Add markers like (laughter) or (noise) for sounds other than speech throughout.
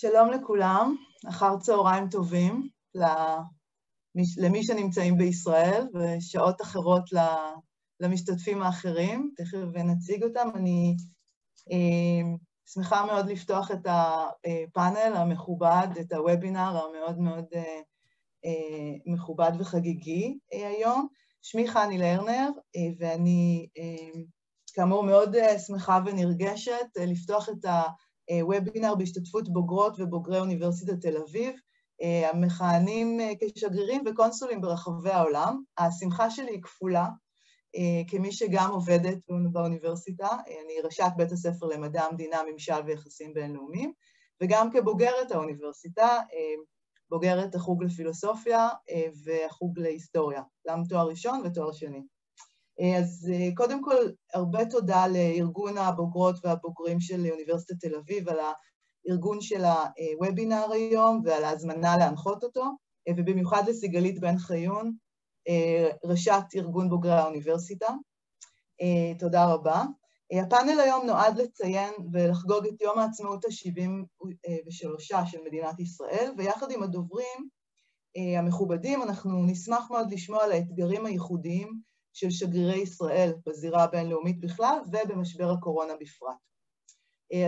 שלום לכולם, אחר צהריים טובים למי שנמצאים בישראל ושעות אחרות למשתתפים האחרים, תכף נציג אותם. אני אה, שמחה מאוד לפתוח את הפאנל המכובד, את הוובינר המאוד מאוד אה, אה, מכובד וחגיגי היום. שמי חני לרנר, ואני כאמור מאוד שמחה ונרגשת לפתוח את הוובינר בהשתתפות בוגרות ובוגרי אוניברסיטת תל אביב, המכהנים כשגרירים וקונסולים ברחבי העולם. השמחה שלי היא כפולה, כמי שגם עובדת באוניברסיטה, אני ראשת בית הספר למדע המדינה, ממשל ויחסים בינלאומיים, וגם כבוגרת האוניברסיטה, בוגרת החוג לפילוסופיה והחוג להיסטוריה, גם תואר ראשון ותואר שני. אז קודם כל, הרבה תודה לארגון הבוגרות והבוגרים של אוניברסיטת תל אביב על הארגון של הוובינר היום ועל ההזמנה להנחות אותו, ובמיוחד לסיגלית בן חיון, ראשת ארגון בוגרי האוניברסיטה. תודה רבה. הפאנל היום נועד לציין ולחגוג את יום העצמאות ה-73 של מדינת ישראל, ויחד עם הדוברים המכובדים אנחנו נשמח מאוד לשמוע על האתגרים הייחודיים של שגרירי ישראל בזירה הבינלאומית בכלל ובמשבר הקורונה בפרט.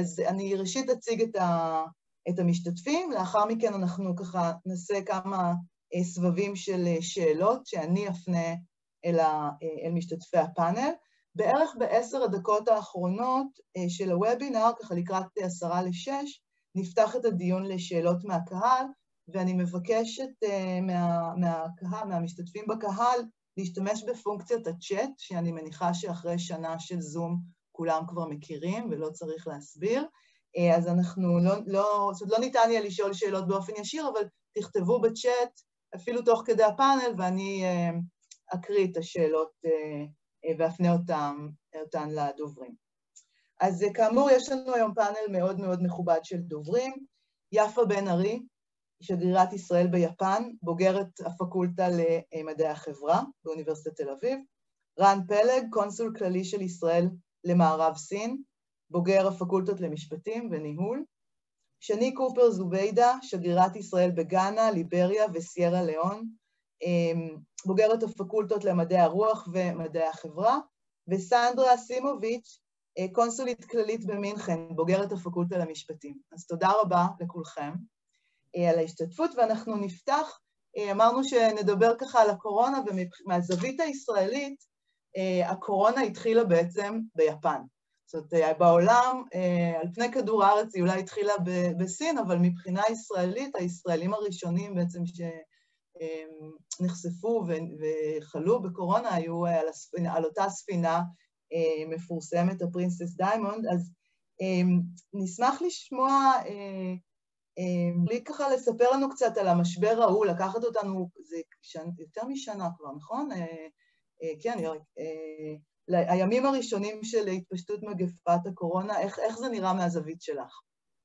אז אני ראשית אציג את, ה, את המשתתפים, לאחר מכן אנחנו ככה נעשה כמה סבבים של שאלות שאני אפנה אל, ה, אל משתתפי הפאנל. בערך בעשר הדקות האחרונות של הוובינר, ככה לקראת עשרה לשש, נפתח את הדיון לשאלות מהקהל, ואני מבקשת מה, מהקהל, מהמשתתפים בקהל, להשתמש בפונקציית הצ'אט, שאני מניחה שאחרי שנה של זום כולם כבר מכירים ולא צריך להסביר. אז אנחנו לא, לא, זאת אומרת, לא ניתן יהיה לשאול שאלות באופן ישיר, אבל תכתבו בצ'אט אפילו תוך כדי הפאנל, ואני אקריא את השאלות ואפנה אותן, אותן לדוברים. אז כאמור, יש לנו היום פאנל מאוד מאוד מכובד של דוברים. יפה בן ארי, שגרירת ישראל ביפן, בוגרת הפקולטה למדעי החברה באוניברסיטת תל אביב. רן פלג, קונסול כללי של ישראל למערב סין, בוגר הפקולטות למשפטים וניהול. שני קופר זוביידה, שגרירת ישראל בגאנה, ליבריה וסיירה ליאון, בוגרת הפקולטות למדעי הרוח ומדעי החברה, וסנדרה סימוביץ', קונסולית כללית במינכן, בוגרת הפקולטה למשפטים. אז תודה רבה לכולכם. על ההשתתפות, ואנחנו נפתח, אמרנו שנדבר ככה על הקורונה, ומהזווית הישראלית, הקורונה התחילה בעצם ביפן. זאת אומרת, בעולם, על פני כדור הארץ היא אולי התחילה בסין, אבל מבחינה ישראלית, הישראלים הראשונים בעצם שנחשפו וחלו בקורונה היו על, הספינה, על אותה ספינה מפורסמת, ה Princess Diamond, אז נשמח לשמוע בלי ככה לספר לנו קצת על המשבר ההוא, לקחת אותנו, זה שנ, יותר משנה כבר, נכון? כן, הימים הראשונים של התפשטות מגפת הקורונה, איך, איך זה נראה מהזווית שלך?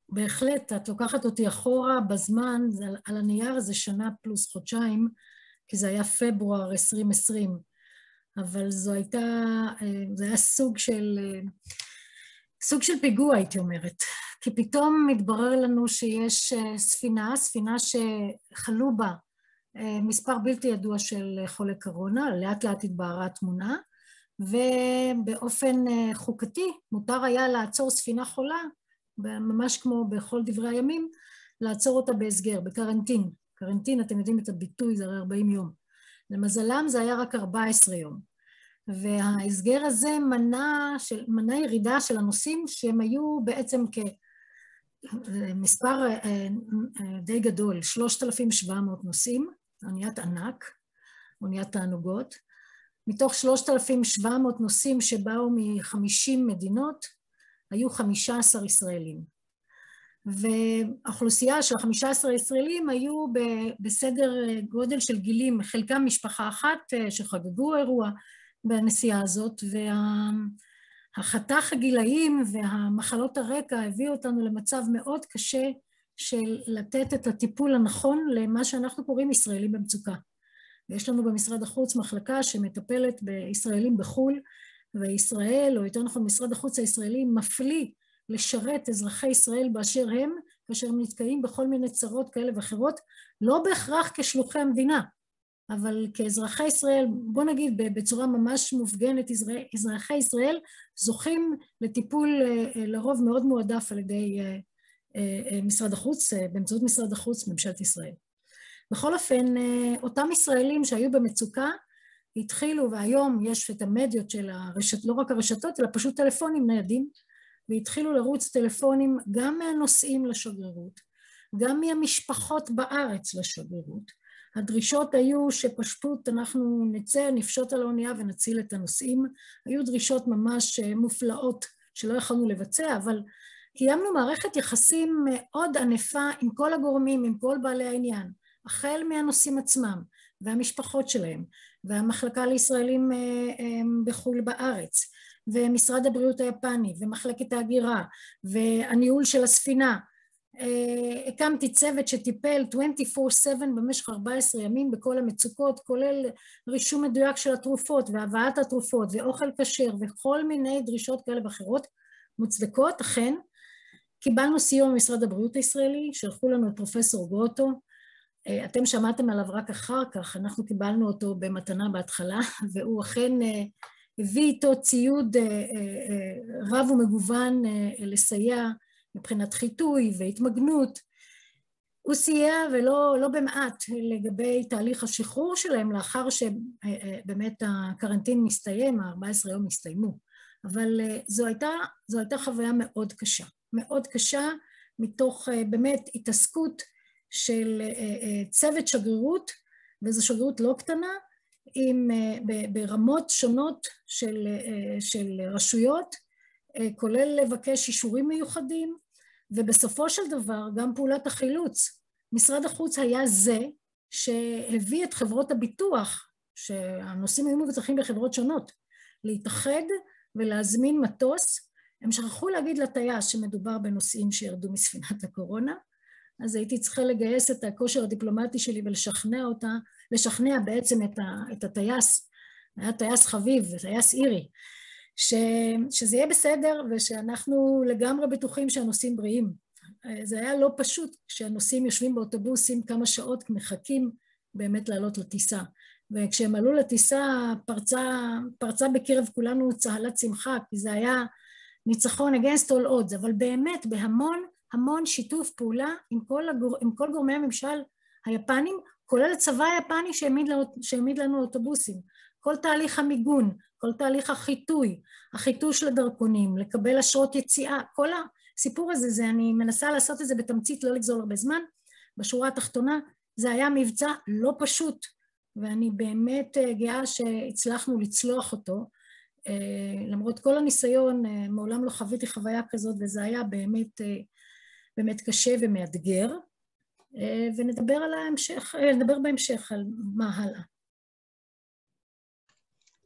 בהחלט, את לוקחת אותי אחורה בזמן, זה, על הנייר זה שנה פלוס חודשיים, כי זה היה פברואר 2020, אבל זו הייתה, זה היה סוג של, סוג של פיגוע, הייתי אומרת. כי פתאום מתברר לנו שיש ספינה, ספינה שחלו בה מספר בלתי ידוע של חולי קורונה, לאט לאט התבהרה התמונה, ובאופן חוקתי מותר היה לעצור ספינה חולה, ממש כמו בכל דברי הימים, לעצור אותה בהסגר, בקרנטין. קרנטין, אתם יודעים את הביטוי, זה הרי 40 יום. למזלם זה היה רק 14 יום. וההסגר הזה מנע, של, מנע ירידה של הנוסעים שהם היו בעצם כמספר די גדול, 3,700 נוסעים, אוניית ענק, אוניית תענוגות. מתוך 3,700 נוסעים שבאו מ-50 מדינות, היו 15 ישראלים. והאוכלוסייה של ה-15 ישראלים היו בסדר גודל של גילים, חלקם משפחה אחת שחגגו אירוע בנסיעה הזאת, והחתך הגילאים והמחלות הרקע הביאו אותנו למצב מאוד קשה של לתת את הטיפול הנכון למה שאנחנו קוראים ישראלים במצוקה. ויש לנו במשרד החוץ מחלקה שמטפלת בישראלים בחו"ל, וישראל, או יותר נכון משרד החוץ הישראלי, מפליא לשרת אזרחי ישראל באשר הם, כאשר הם נתקעים בכל מיני צרות כאלה ואחרות, לא בהכרח כשלוחי המדינה, אבל כאזרחי ישראל, בוא נגיד בצורה ממש מופגנת, אזרחי ישראל זוכים לטיפול לרוב מאוד מועדף על ידי משרד החוץ, באמצעות משרד החוץ, ממשלת ישראל. בכל אופן, אותם ישראלים שהיו במצוקה התחילו, והיום יש את המדיות של הרשת, לא רק הרשתות, אלא פשוט טלפונים ניידים, והתחילו לרוץ טלפונים גם מהנוסעים לשגרירות, גם מהמשפחות בארץ לשגרירות. הדרישות היו שפשוט אנחנו נצא, נפשוט על האונייה ונציל את הנוסעים. היו דרישות ממש מופלאות שלא יכולנו לבצע, אבל קיימנו מערכת יחסים מאוד ענפה עם כל הגורמים, עם כל בעלי העניין, החל מהנוסעים עצמם והמשפחות שלהם, והמחלקה לישראלים בחו"ל בארץ, ומשרד הבריאות היפני, ומחלקת ההגירה, והניהול של הספינה. הקמתי צוות שטיפל 24/7 במשך 14 ימים בכל המצוקות, כולל רישום מדויק של התרופות, והבאת התרופות, ואוכל כשר, וכל מיני דרישות כאלה ואחרות מוצדקות, אכן. קיבלנו סיוע ממשרד הבריאות הישראלי, שלחו לנו את פרופסור גרוטו, אתם שמעתם עליו רק אחר כך, אנחנו קיבלנו אותו במתנה בהתחלה, (laughs) והוא אכן הביא איתו ציוד רב ומגוון לסייע מבחינת חיטוי והתמגנות. הוא סייע ולא לא במעט לגבי תהליך השחרור שלהם לאחר שבאמת הקרנטין מסתיים, ה-14 יום הסתיימו. אבל זו הייתה, זו הייתה חוויה מאוד קשה, מאוד קשה מתוך באמת התעסקות של צוות שגרירות, וזו שגרירות לא קטנה, עם, ברמות שונות של, של רשויות, כולל לבקש אישורים מיוחדים, ובסופו של דבר גם פעולת החילוץ. משרד החוץ היה זה שהביא את חברות הביטוח, שהנושאים היו מבוטחים בחברות שונות, להתאחד ולהזמין מטוס. הם שכחו להגיד לטייס שמדובר בנושאים שירדו מספינת הקורונה, אז הייתי צריכה לגייס את הכושר הדיפלומטי שלי ולשכנע אותה, לשכנע בעצם את, ה, את הטייס, היה טייס חביב, טייס אירי, ש, שזה יהיה בסדר ושאנחנו לגמרי בטוחים שהנוסעים בריאים. זה היה לא פשוט כשהנוסעים יושבים באוטובוסים כמה שעות מחכים באמת לעלות לטיסה. וכשהם עלו לטיסה פרצה, פרצה בקרב כולנו צהלת שמחה, כי זה היה ניצחון against all odds, אבל באמת בהמון המון שיתוף פעולה עם כל, הגור... עם כל גורמי הממשל היפנים, כולל הצבא היפני שהעמיד, שהעמיד לנו אוטובוסים. כל תהליך המיגון, כל תהליך החיטוי, החיטוי של הדרכונים, לקבל אשרות יציאה, כל הסיפור הזה, זה אני מנסה לעשות את זה בתמצית, לא לגזול הרבה זמן. בשורה התחתונה, זה היה מבצע לא פשוט, ואני באמת גאה שהצלחנו לצלוח אותו. למרות כל הניסיון, מעולם לא חוויתי חוויה כזאת, וזה היה באמת באמת קשה ומאתגר, ונדבר על ההמשך, נדבר בהמשך על מה הלאה.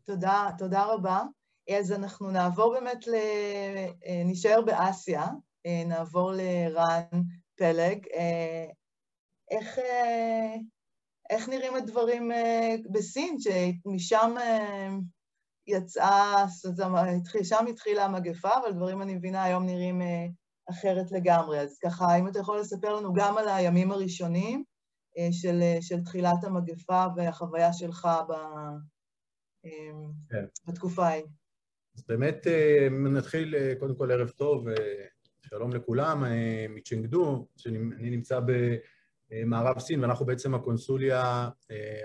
תודה, תודה רבה. אז אנחנו נעבור באמת, ל... נשאר באסיה, נעבור לרן פלג. איך, איך נראים הדברים בסין, שמשם יצאה, שם התחילה המגפה, אבל דברים, אני מבינה, היום נראים אחרת לגמרי. אז ככה, אם אתה יכול לספר לנו גם על הימים הראשונים של, של תחילת המגפה והחוויה שלך ב, כן. בתקופה ההיא. אז באמת נתחיל, קודם כל ערב טוב, שלום לכולם, מצ'ינגדו, שאני נמצא במערב סין, ואנחנו בעצם הקונסוליה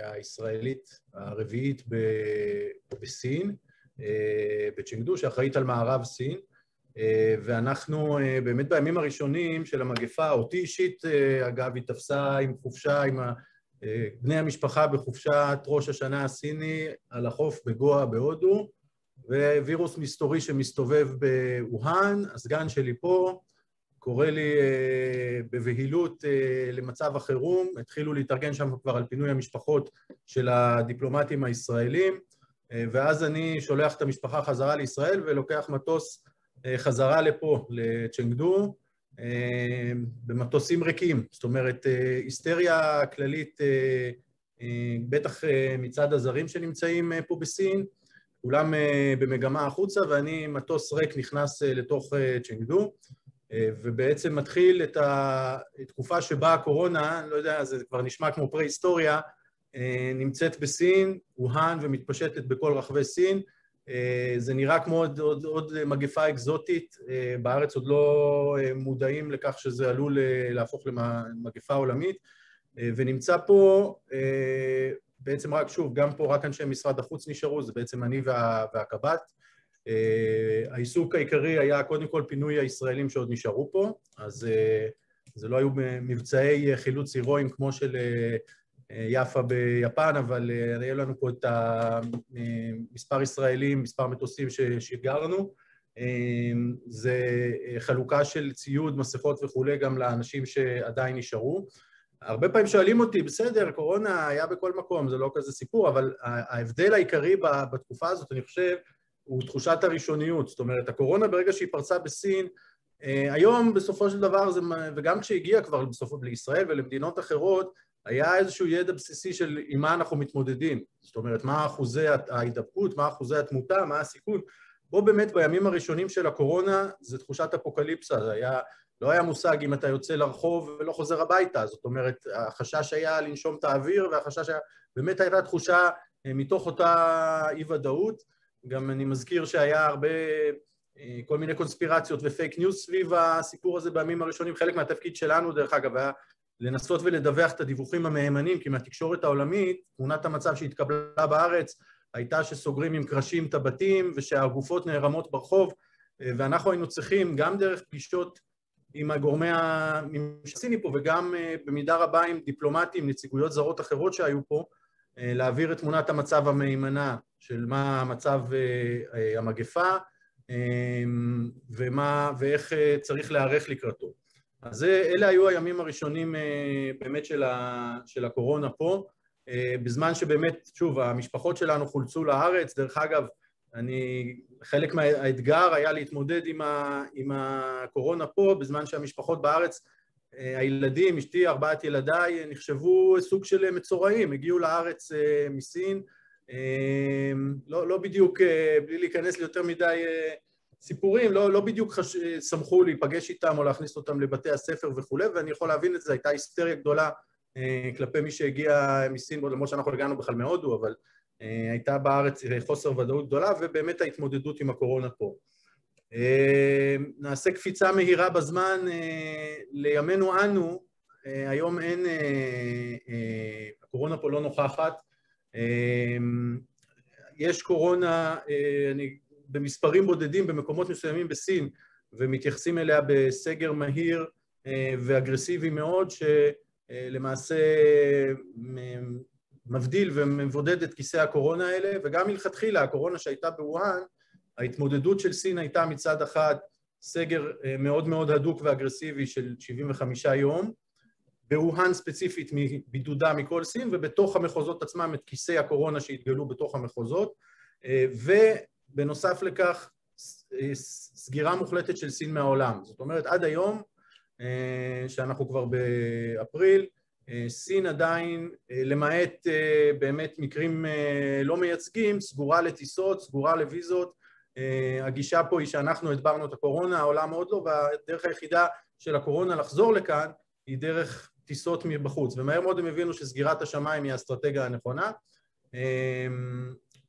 הישראלית הרביעית בסין, בצ'ינגדו, שאחראית על מערב סין. ואנחנו באמת בימים הראשונים של המגפה, אותי אישית, אגב, היא תפסה עם חופשה, עם בני המשפחה בחופשת ראש השנה הסיני על החוף בגואה בהודו, ווירוס מסתורי שמסתובב באוהן, הסגן שלי פה, קורא לי בבהילות למצב החירום, התחילו להתארגן שם כבר על פינוי המשפחות של הדיפלומטים הישראלים, ואז אני שולח את המשפחה חזרה לישראל ולוקח מטוס חזרה לפה, לצ'נגדו, במטוסים ריקים. זאת אומרת, היסטריה כללית, בטח מצד הזרים שנמצאים פה בסין, כולם במגמה החוצה, ואני, מטוס ריק, נכנס לתוך צ'נגדו. ובעצם מתחיל את התקופה שבה הקורונה, אני לא יודע, זה כבר נשמע כמו פרה-היסטוריה, נמצאת בסין, ווהאן ומתפשטת בכל רחבי סין. זה נראה כמו עוד, עוד, עוד מגפה אקזוטית, בארץ עוד לא מודעים לכך שזה עלול להפוך למגפה עולמית, ונמצא פה בעצם רק, שוב, גם פה רק אנשי משרד החוץ נשארו, זה בעצם אני וה, והקב"ט. העיסוק העיקרי היה קודם כל פינוי הישראלים שעוד נשארו פה, אז זה לא היו מבצעי חילוץ הירואיים כמו של יפה ביפן, אבל היה לנו פה את מספר ישראלים, מספר מטוסים ששיגרנו. זה חלוקה של ציוד, מסכות וכולי גם לאנשים שעדיין נשארו. הרבה פעמים שואלים אותי, בסדר, קורונה היה בכל מקום, זה לא כזה סיפור, אבל ההבדל העיקרי בתקופה הזאת, אני חושב, הוא תחושת הראשוניות. זאת אומרת, הקורונה ברגע שהיא פרצה בסין, היום בסופו של דבר, וגם כשהגיעה כבר בסופו לישראל ולמדינות אחרות, היה איזשהו ידע בסיסי של עם מה אנחנו מתמודדים. זאת אומרת, מה אחוזי ההידבקות, מה אחוזי התמותה, מה הסיכון. פה באמת בימים הראשונים של הקורונה זה תחושת אפוקליפסה, זה היה, לא היה מושג אם אתה יוצא לרחוב ולא חוזר הביתה, זאת אומרת, החשש היה לנשום את האוויר והחשש היה, באמת הייתה תחושה מתוך אותה אי-ודאות. גם אני מזכיר שהיה הרבה, כל מיני קונספירציות ופייק ניוז סביב הסיפור הזה בימים הראשונים, חלק מהתפקיד שלנו דרך אגב היה לנסות ולדווח את הדיווחים המהימנים, כי מהתקשורת העולמית, תמונת המצב שהתקבלה בארץ הייתה שסוגרים עם קרשים את הבתים ושהגופות נערמות ברחוב, ואנחנו היינו צריכים, גם דרך פגישות עם הגורמי הממשל פה וגם במידה רבה עם דיפלומטים, נציגויות זרות אחרות שהיו פה, להעביר את תמונת המצב המהימנה של מה המצב המגפה ומה, ואיך צריך להיערך לקראתו. אז אלה היו הימים הראשונים באמת של, ה, של הקורונה פה, בזמן שבאמת, שוב, המשפחות שלנו חולצו לארץ, דרך אגב, אני, חלק מהאתגר היה להתמודד עם, ה, עם הקורונה פה, בזמן שהמשפחות בארץ, הילדים, אשתי, ארבעת ילדיי, נחשבו סוג של מצורעים, הגיעו לארץ מסין, לא, לא בדיוק, בלי להיכנס ליותר מדי סיפורים, לא, לא בדיוק חש... שמחו להיפגש איתם או להכניס אותם לבתי הספר וכולי, ואני יכול להבין את זה, הייתה היסטריה גדולה אה, כלפי מי שהגיע מסין, למרות שאנחנו הגענו בכלל מהודו, אבל אה, הייתה בארץ חוסר ודאות גדולה, ובאמת ההתמודדות עם הקורונה פה. אה, נעשה קפיצה מהירה בזמן לימינו אנו, היום אין, הקורונה פה לא נוכחת, יש קורונה, אני במספרים בודדים במקומות מסוימים בסין, ומתייחסים אליה בסגר מהיר ואגרסיבי מאוד, שלמעשה מבדיל ומבודד את כיסי הקורונה האלה, וגם מלכתחילה, הקורונה שהייתה בווהאן, ההתמודדות של סין הייתה מצד אחד סגר מאוד מאוד הדוק ואגרסיבי של 75 יום, בווהאן ספציפית מבידודה מכל סין, ובתוך המחוזות עצמם את כיסי הקורונה שהתגלו בתוך המחוזות, ו... בנוסף לכך, סגירה מוחלטת של סין מהעולם. זאת אומרת, עד היום, שאנחנו כבר באפריל, סין עדיין, למעט באמת מקרים לא מייצגים, סגורה לטיסות, סגורה לוויזות. הגישה פה היא שאנחנו הדברנו את הקורונה, העולם עוד לא, והדרך היחידה של הקורונה לחזור לכאן היא דרך טיסות מבחוץ. ומהר מאוד הם הבינו שסגירת השמיים היא האסטרטגיה הנכונה.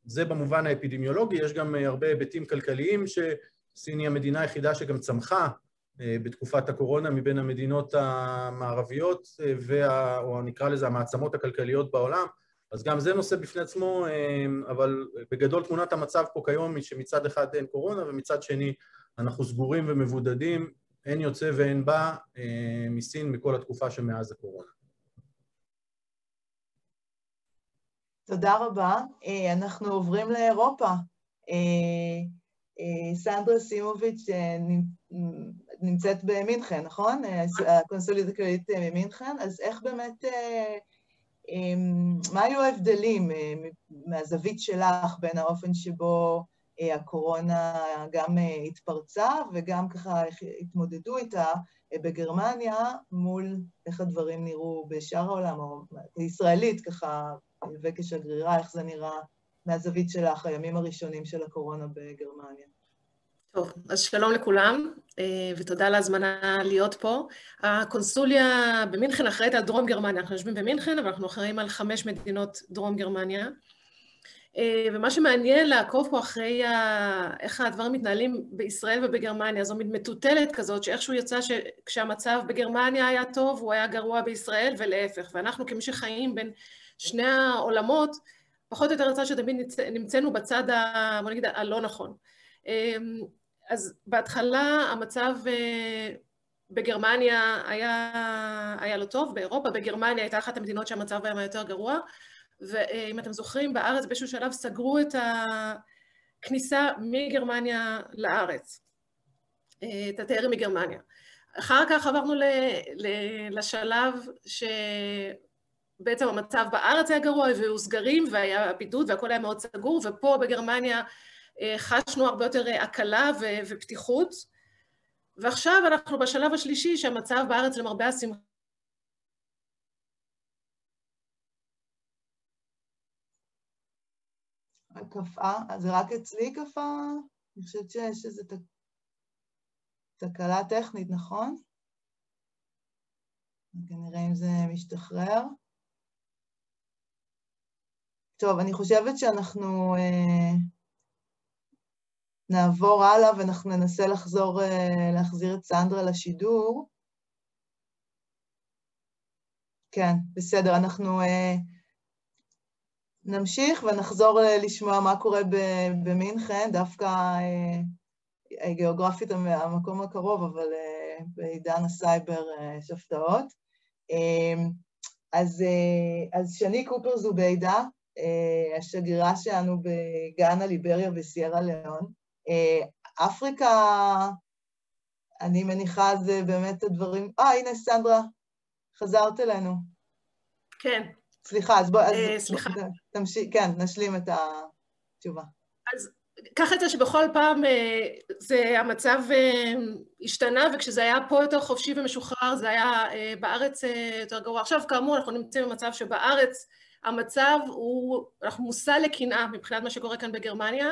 זה במובן האפידמיולוגי, יש גם הרבה היבטים כלכליים שסין היא המדינה היחידה שגם צמחה בתקופת הקורונה מבין המדינות המערביות, וה, או נקרא לזה המעצמות הכלכליות בעולם, אז גם זה נושא בפני עצמו, אבל בגדול תמונת המצב פה כיום היא שמצד אחד אין קורונה ומצד שני אנחנו סגורים ומבודדים, אין יוצא ואין בא מסין מכל התקופה שמאז הקורונה. תודה רבה. אנחנו עוברים לאירופה. סנדרה סימוביץ' נמצאת במינכן, נכון? הקונסולית הכללית ממינכן, אז איך באמת, מה היו ההבדלים מהזווית שלך בין האופן שבו הקורונה גם התפרצה וגם ככה התמודדו איתה בגרמניה מול איך הדברים נראו בשאר העולם, או ישראלית ככה וכשגרירה, איך זה נראה מהזווית שלך, הימים הראשונים של הקורונה בגרמניה? טוב, אז שלום לכולם, אה, ותודה על ההזמנה להיות פה. הקונסוליה במינכן אחראית על דרום גרמניה, אנחנו יושבים במינכן, אבל אנחנו אחראים על חמש מדינות דרום גרמניה. אה, ומה שמעניין לעקוב פה אחרי ה... איך הדברים מתנהלים בישראל ובגרמניה, זו מין מטוטלת כזאת, שאיכשהו יצא שכשהמצב בגרמניה היה טוב, הוא היה גרוע בישראל, ולהפך. ואנחנו כמי שחיים בין שני העולמות, פחות או יותר יצא שתמיד נמצאנו בצד, ה... בוא נגיד, הלא נכון. אה, אז בהתחלה המצב אה, בגרמניה היה, היה לא טוב, באירופה, בגרמניה הייתה אחת המדינות שהמצב בהם היה יותר גרוע, ואם אתם זוכרים, בארץ באיזשהו שלב סגרו את הכניסה מגרמניה לארץ, את התיירים מגרמניה. אחר כך עברנו ל, ל, לשלב שבעצם המצב בארץ היה גרוע, והיו סגרים והיה בידוד והכל היה מאוד סגור, ופה בגרמניה אה, חשנו הרבה יותר אה, הקלה ופתיחות, ועכשיו אנחנו בשלב השלישי שהמצב בארץ למרבה השמחה קפאה, זה רק אצלי קפאה? אני חושבת שיש איזו תקלה טכנית, נכון? כנראה אם זה משתחרר. טוב, אני חושבת שאנחנו אה, נעבור הלאה ואנחנו ננסה לחזור, אה, להחזיר את סנדרה לשידור. כן, בסדר, אנחנו... אה, נמשיך ונחזור אה, לשמוע מה קורה במינכן, דווקא אה, גיאוגרפית המקום הקרוב, אבל אה, בעידן הסייבר יש הפתעות. אז, אז שני קופר זוביידה, השגרירה שלנו בגאנה, ליבריה וסיירה ליאון. אפריקה, אני מניחה זה באמת הדברים... אה, הנה סנדרה, חזרת אלינו. כן, סליחה, אז בואי, אה, סליחה. תמשיך, כן, נשלים את התשובה. אז ככה יצא שבכל פעם אה, זה, המצב אה, השתנה, וכשזה היה פה יותר חופשי ומשוחרר, זה היה בארץ יותר גרוע. עכשיו, כאמור, אנחנו נמצאים במצב שבארץ המצב הוא, אנחנו מושא לקנאה מבחינת מה שקורה כאן בגרמניה,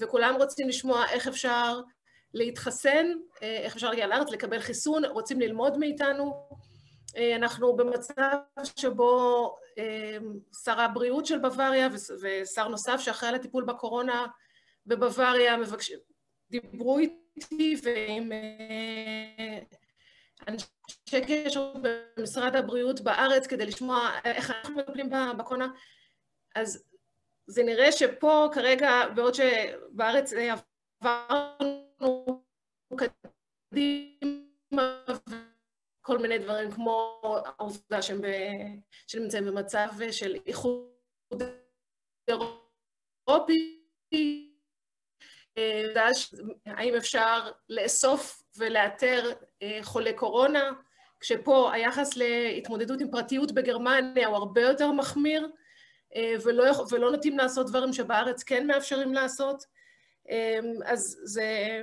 וכולם רוצים לשמוע איך אפשר להתחסן, איך אפשר להגיע לארץ, לקבל חיסון, רוצים ללמוד מאיתנו. אה, אנחנו במצב שבו אה, שר הבריאות של בוואריה ושר נוסף שאחראי על הטיפול בקורונה בבוואריה מבקש... דיברו איתי ועם אה, אנשי קשר במשרד הבריאות בארץ כדי לשמוע איך אנחנו מטפלים בקורונה. אז זה נראה שפה כרגע, בעוד שבארץ עברנו קדימה כל מיני דברים כמו העובדה שהם נמצאים במצב של איחוד אירופי, אה, האם אפשר לאסוף ולאתר אה, חולי קורונה, כשפה היחס להתמודדות עם פרטיות בגרמניה הוא הרבה יותר מחמיר, אה, ולא, ולא נוטים לעשות דברים שבארץ כן מאפשרים לעשות, אז זה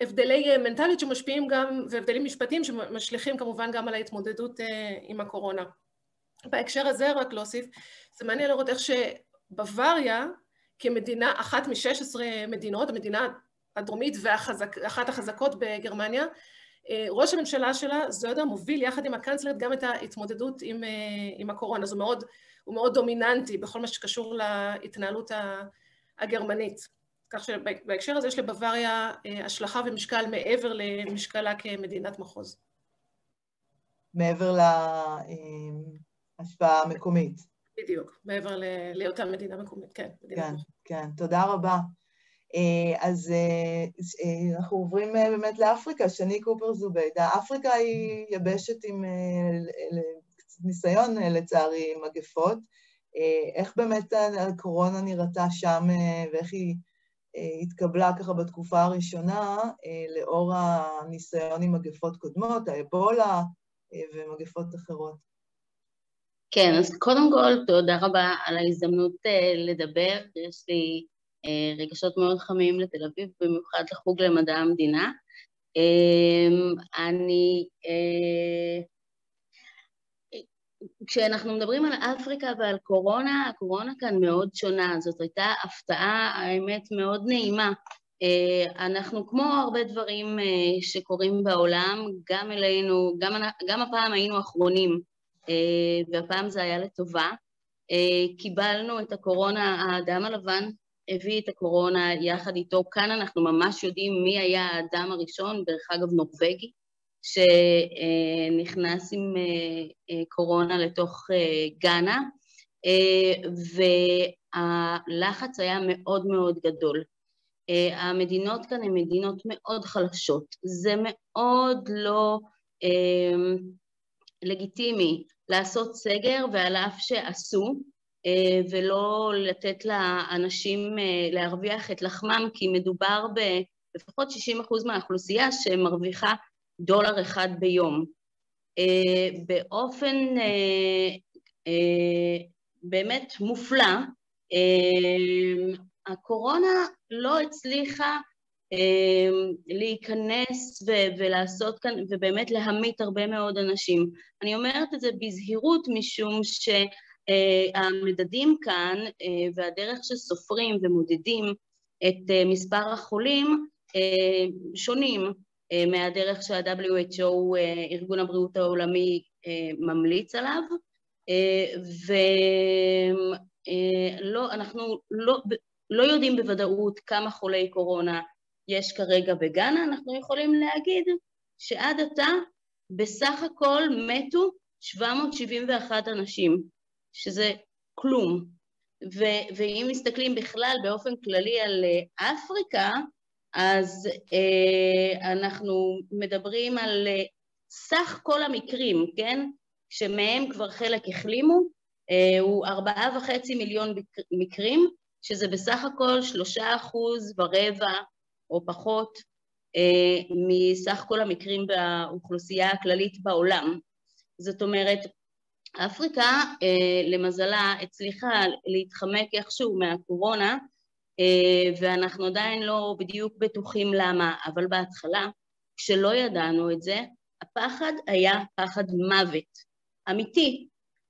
הבדלי אה, מנטליות שמשפיעים גם, והבדלים משפטיים שמשליכים כמובן גם על ההתמודדות אה, עם הקורונה. בהקשר הזה רק להוסיף, זה מעניין לראות איך שבוואריה, כמדינה, אחת מ-16 מדינות, המדינה הדרומית ואחת החזקות בגרמניה, אה, ראש הממשלה שלה, זוידה, מוביל יחד עם הקנצלרית גם את ההתמודדות עם, עם הקורונה. אז הוא מאוד, הוא מאוד דומיננטי בכל מה שקשור להתנהלות הגרמנית. כך שבהקשר הזה יש לבוואריה אה, השלכה ומשקל מעבר למשקלה כמדינת מחוז. מעבר להשפעה המקומית. בדיוק, מעבר להיותה מדינה מקומית, כן. כן, כן, תודה רבה. אה, אז אה, אנחנו עוברים באמת לאפריקה, שני קופר זוביידה. אפריקה היא יבשת עם ניסיון, לצערי, מגפות. איך באמת הקורונה נראתה שם ואיך היא אה, התקבלה ככה בתקופה הראשונה אה, לאור הניסיון עם מגפות קודמות, האבולה אה, ומגפות אחרות. כן, אז קודם כל, תודה רבה על ההזדמנות לדבר. יש לי רגשות מאוד חמים לתל אביב, במיוחד לחוג למדע המדינה. אני כשאנחנו מדברים על אפריקה ועל קורונה, הקורונה כאן מאוד שונה, זאת הייתה הפתעה, האמת, מאוד נעימה אנחנו כמו הרבה דברים שקורים בעולם, גם אלינו, גם, גם הפעם היינו אחרונים, והפעם זה היה לטובה. קיבלנו את הקורונה, האדם הלבן הביא את הקורונה יחד איתו. כאן אנחנו ממש יודעים מי היה האדם הראשון, דרך אגב נורבגי, שנכנס עם קורונה לתוך גאנה, והלחץ היה מאוד מאוד גדול. המדינות כאן הן מדינות מאוד חלשות. זה מאוד לא לגיטימי לעשות סגר, ועל אף שעשו, אה, ולא לתת לאנשים אה, להרוויח את לחמם, כי מדובר בלפחות 60 אחוז מהאוכלוסייה שמרוויחה דולר אחד ביום. אה, באופן באמת מופלא, הקורונה לא הצליחה להיכנס ולעשות כאן, ובאמת להמית הרבה מאוד אנשים. אני אומרת את זה בזהירות משום ש... אה, המדדים כאן אה, והדרך שסופרים ומודדים את אה, מספר החולים שונים מהדרך שה-WHO, ארגון הבריאות העולמי, ממליץ עליו, ולא, אנחנו לא, לא יודעים בוודאות כמה חולי קורונה יש כרגע בגאנה, אנחנו יכולים להגיד שעד עתה בסך הכל מתו 771 אנשים. שזה כלום. ו- ואם מסתכלים בכלל באופן כללי על אה, אפריקה, אז אה, אנחנו מדברים על אה, סך כל המקרים, כן? שמהם כבר חלק החלימו, אה, הוא ארבעה וחצי מיליון מקרים, שזה בסך הכל שלושה אחוז ורבע או פחות אה, מסך כל המקרים באוכלוסייה הכללית בעולם. זאת אומרת, אפריקה, אה, למזלה, הצליחה להתחמק איכשהו מהקורונה, ואנחנו עדיין לא בדיוק בטוחים למה, אבל בהתחלה, כשלא ידענו את זה, הפחד היה פחד מוות, אמיתי.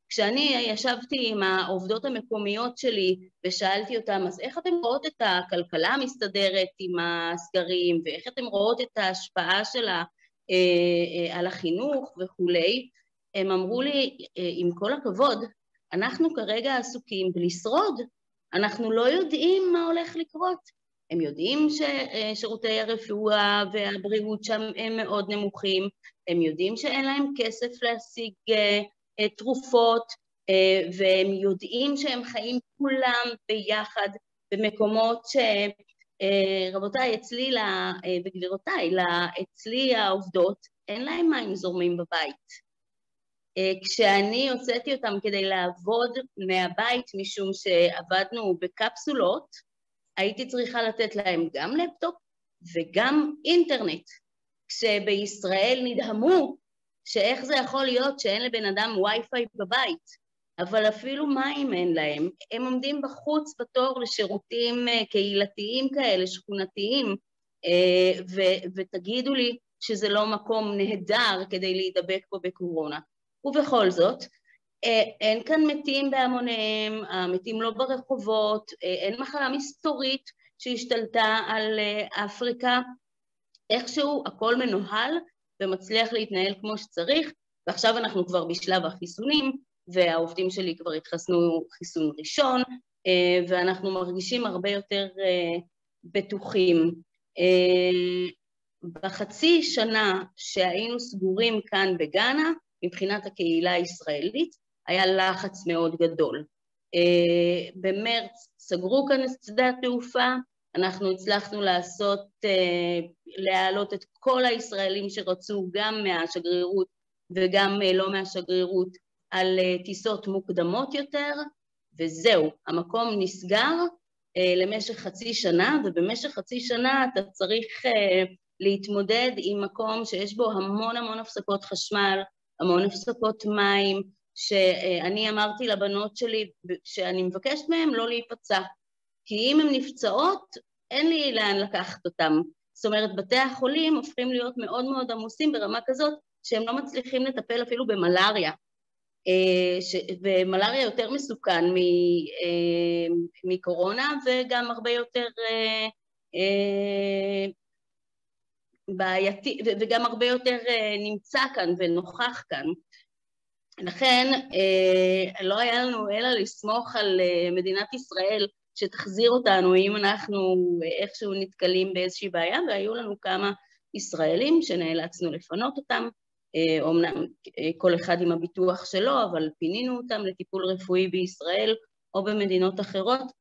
כשאני ישבתי עם העובדות המקומיות שלי ושאלתי אותן, אז איך אתן רואות את הכלכלה המסתדרת עם הסגרים, ואיך אתן רואות את ההשפעה שלה אה, על החינוך וכולי, הם אמרו לי, אה, עם כל הכבוד, אנחנו כרגע עסוקים בלשרוד, אנחנו לא יודעים מה הולך לקרות. הם יודעים ששירותי הרפואה והבריאות שם הם מאוד נמוכים, הם יודעים שאין להם כסף להשיג אה, תרופות, אה, והם יודעים שהם חיים כולם ביחד במקומות ש... רבותיי, אצלי וגבירותיי, אצלי העובדות, אין להם מים זורמים בבית. אה, כשאני הוצאתי אותם כדי לעבוד מהבית, משום שעבדנו בקפסולות, הייתי צריכה לתת להם גם לפטופ וגם אינטרנט. כשבישראל נדהמו שאיך זה יכול להיות שאין לבן אדם וי-פיי בבית, אבל אפילו מים אין להם. הם עומדים בחוץ בתור לשירותים אה, קהילתיים כאלה, שכונתיים, אה, ו- ותגידו לי שזה לא מקום נהדר כדי להידבק בו בקורונה. ובכל זאת, אה, אין כאן מתים בהמוניהם, המתים לא ברחובות, אה, אין מחלה מסתורית שהשתלטה על אה, אפריקה, איכשהו הכל מנוהל ומצליח להתנהל כמו שצריך, ועכשיו אנחנו כבר בשלב החיסונים, והעובדים שלי כבר התחסנו חיסון ראשון, ואנחנו מרגישים הרבה יותר בטוחים. בחצי שנה שהיינו סגורים כאן בגאנה, מבחינת הקהילה הישראלית, היה לחץ מאוד גדול. אה, במרץ סגרו כאן את שדה התעופה, אנחנו הצלחנו לעשות, אה, להעלות את כל הישראלים שרצו גם מהשגרירות וגם אה, לא מהשגרירות על טיסות מוקדמות יותר, וזהו, המקום נסגר למשך חצי שנה, ובמשך חצי שנה אתה צריך להתמודד עם מקום שיש בו המון המון הפסקות חשמל, המון הפסקות מים, שאני אמרתי לבנות שלי שאני מבקשת מהן לא להיפצע, כי אם הן נפצעות, אין לי לאן לקחת אותן. זאת אומרת, בתי החולים הופכים להיות מאוד מאוד עמוסים ברמה כזאת שהם לא מצליחים לטפל אפילו במלאריה. אה, ש... ומלאריה יותר מסוכן מ... אה, מקורונה וגם הרבה יותר בעייתי, וגם הרבה יותר נמצא כאן ונוכח כאן. לכן לא היה לנו אלא לסמוך על מדינת ישראל שתחזיר אותנו אם אנחנו איכשהו נתקלים באיזושהי בעיה, והיו לנו כמה ישראלים שנאלצנו לפנות אותם, אומנם כל אחד עם הביטוח שלו, אבל פינינו אותם לטיפול רפואי בישראל או במדינות אחרות,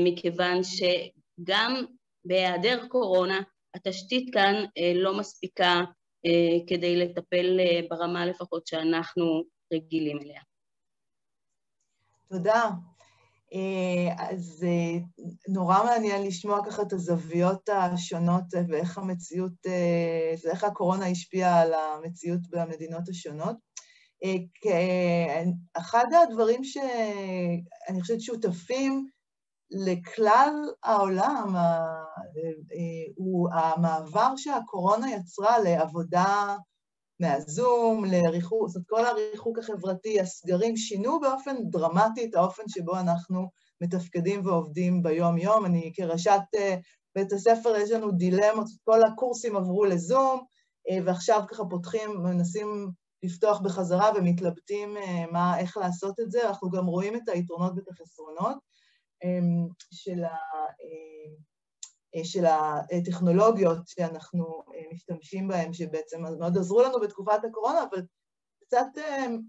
מכיוון שגם בהיעדר קורונה התשתית כאן לא מספיקה כדי לטפל ברמה לפחות שאנחנו רגילים אליה. תודה. אז נורא מעניין לשמוע ככה את הזוויות השונות ואיך המציאות, איך הקורונה השפיעה על המציאות במדינות השונות. אחד הדברים שאני חושבת שותפים לכלל העולם הוא המעבר שהקורונה יצרה לעבודה מהזום, לריחוק, זאת אומרת, כל הריחוק החברתי, הסגרים שינו באופן דרמטי את האופן שבו אנחנו מתפקדים ועובדים ביום-יום. אני כראשת בית הספר, יש לנו דילמות, כל הקורסים עברו לזום, ועכשיו ככה פותחים, מנסים לפתוח בחזרה ומתלבטים מה, איך לעשות את זה. אנחנו גם רואים את היתרונות ואת החסרונות של ה... של הטכנולוגיות שאנחנו משתמשים בהן, שבעצם מאוד עזרו לנו בתקופת הקורונה, אבל קצת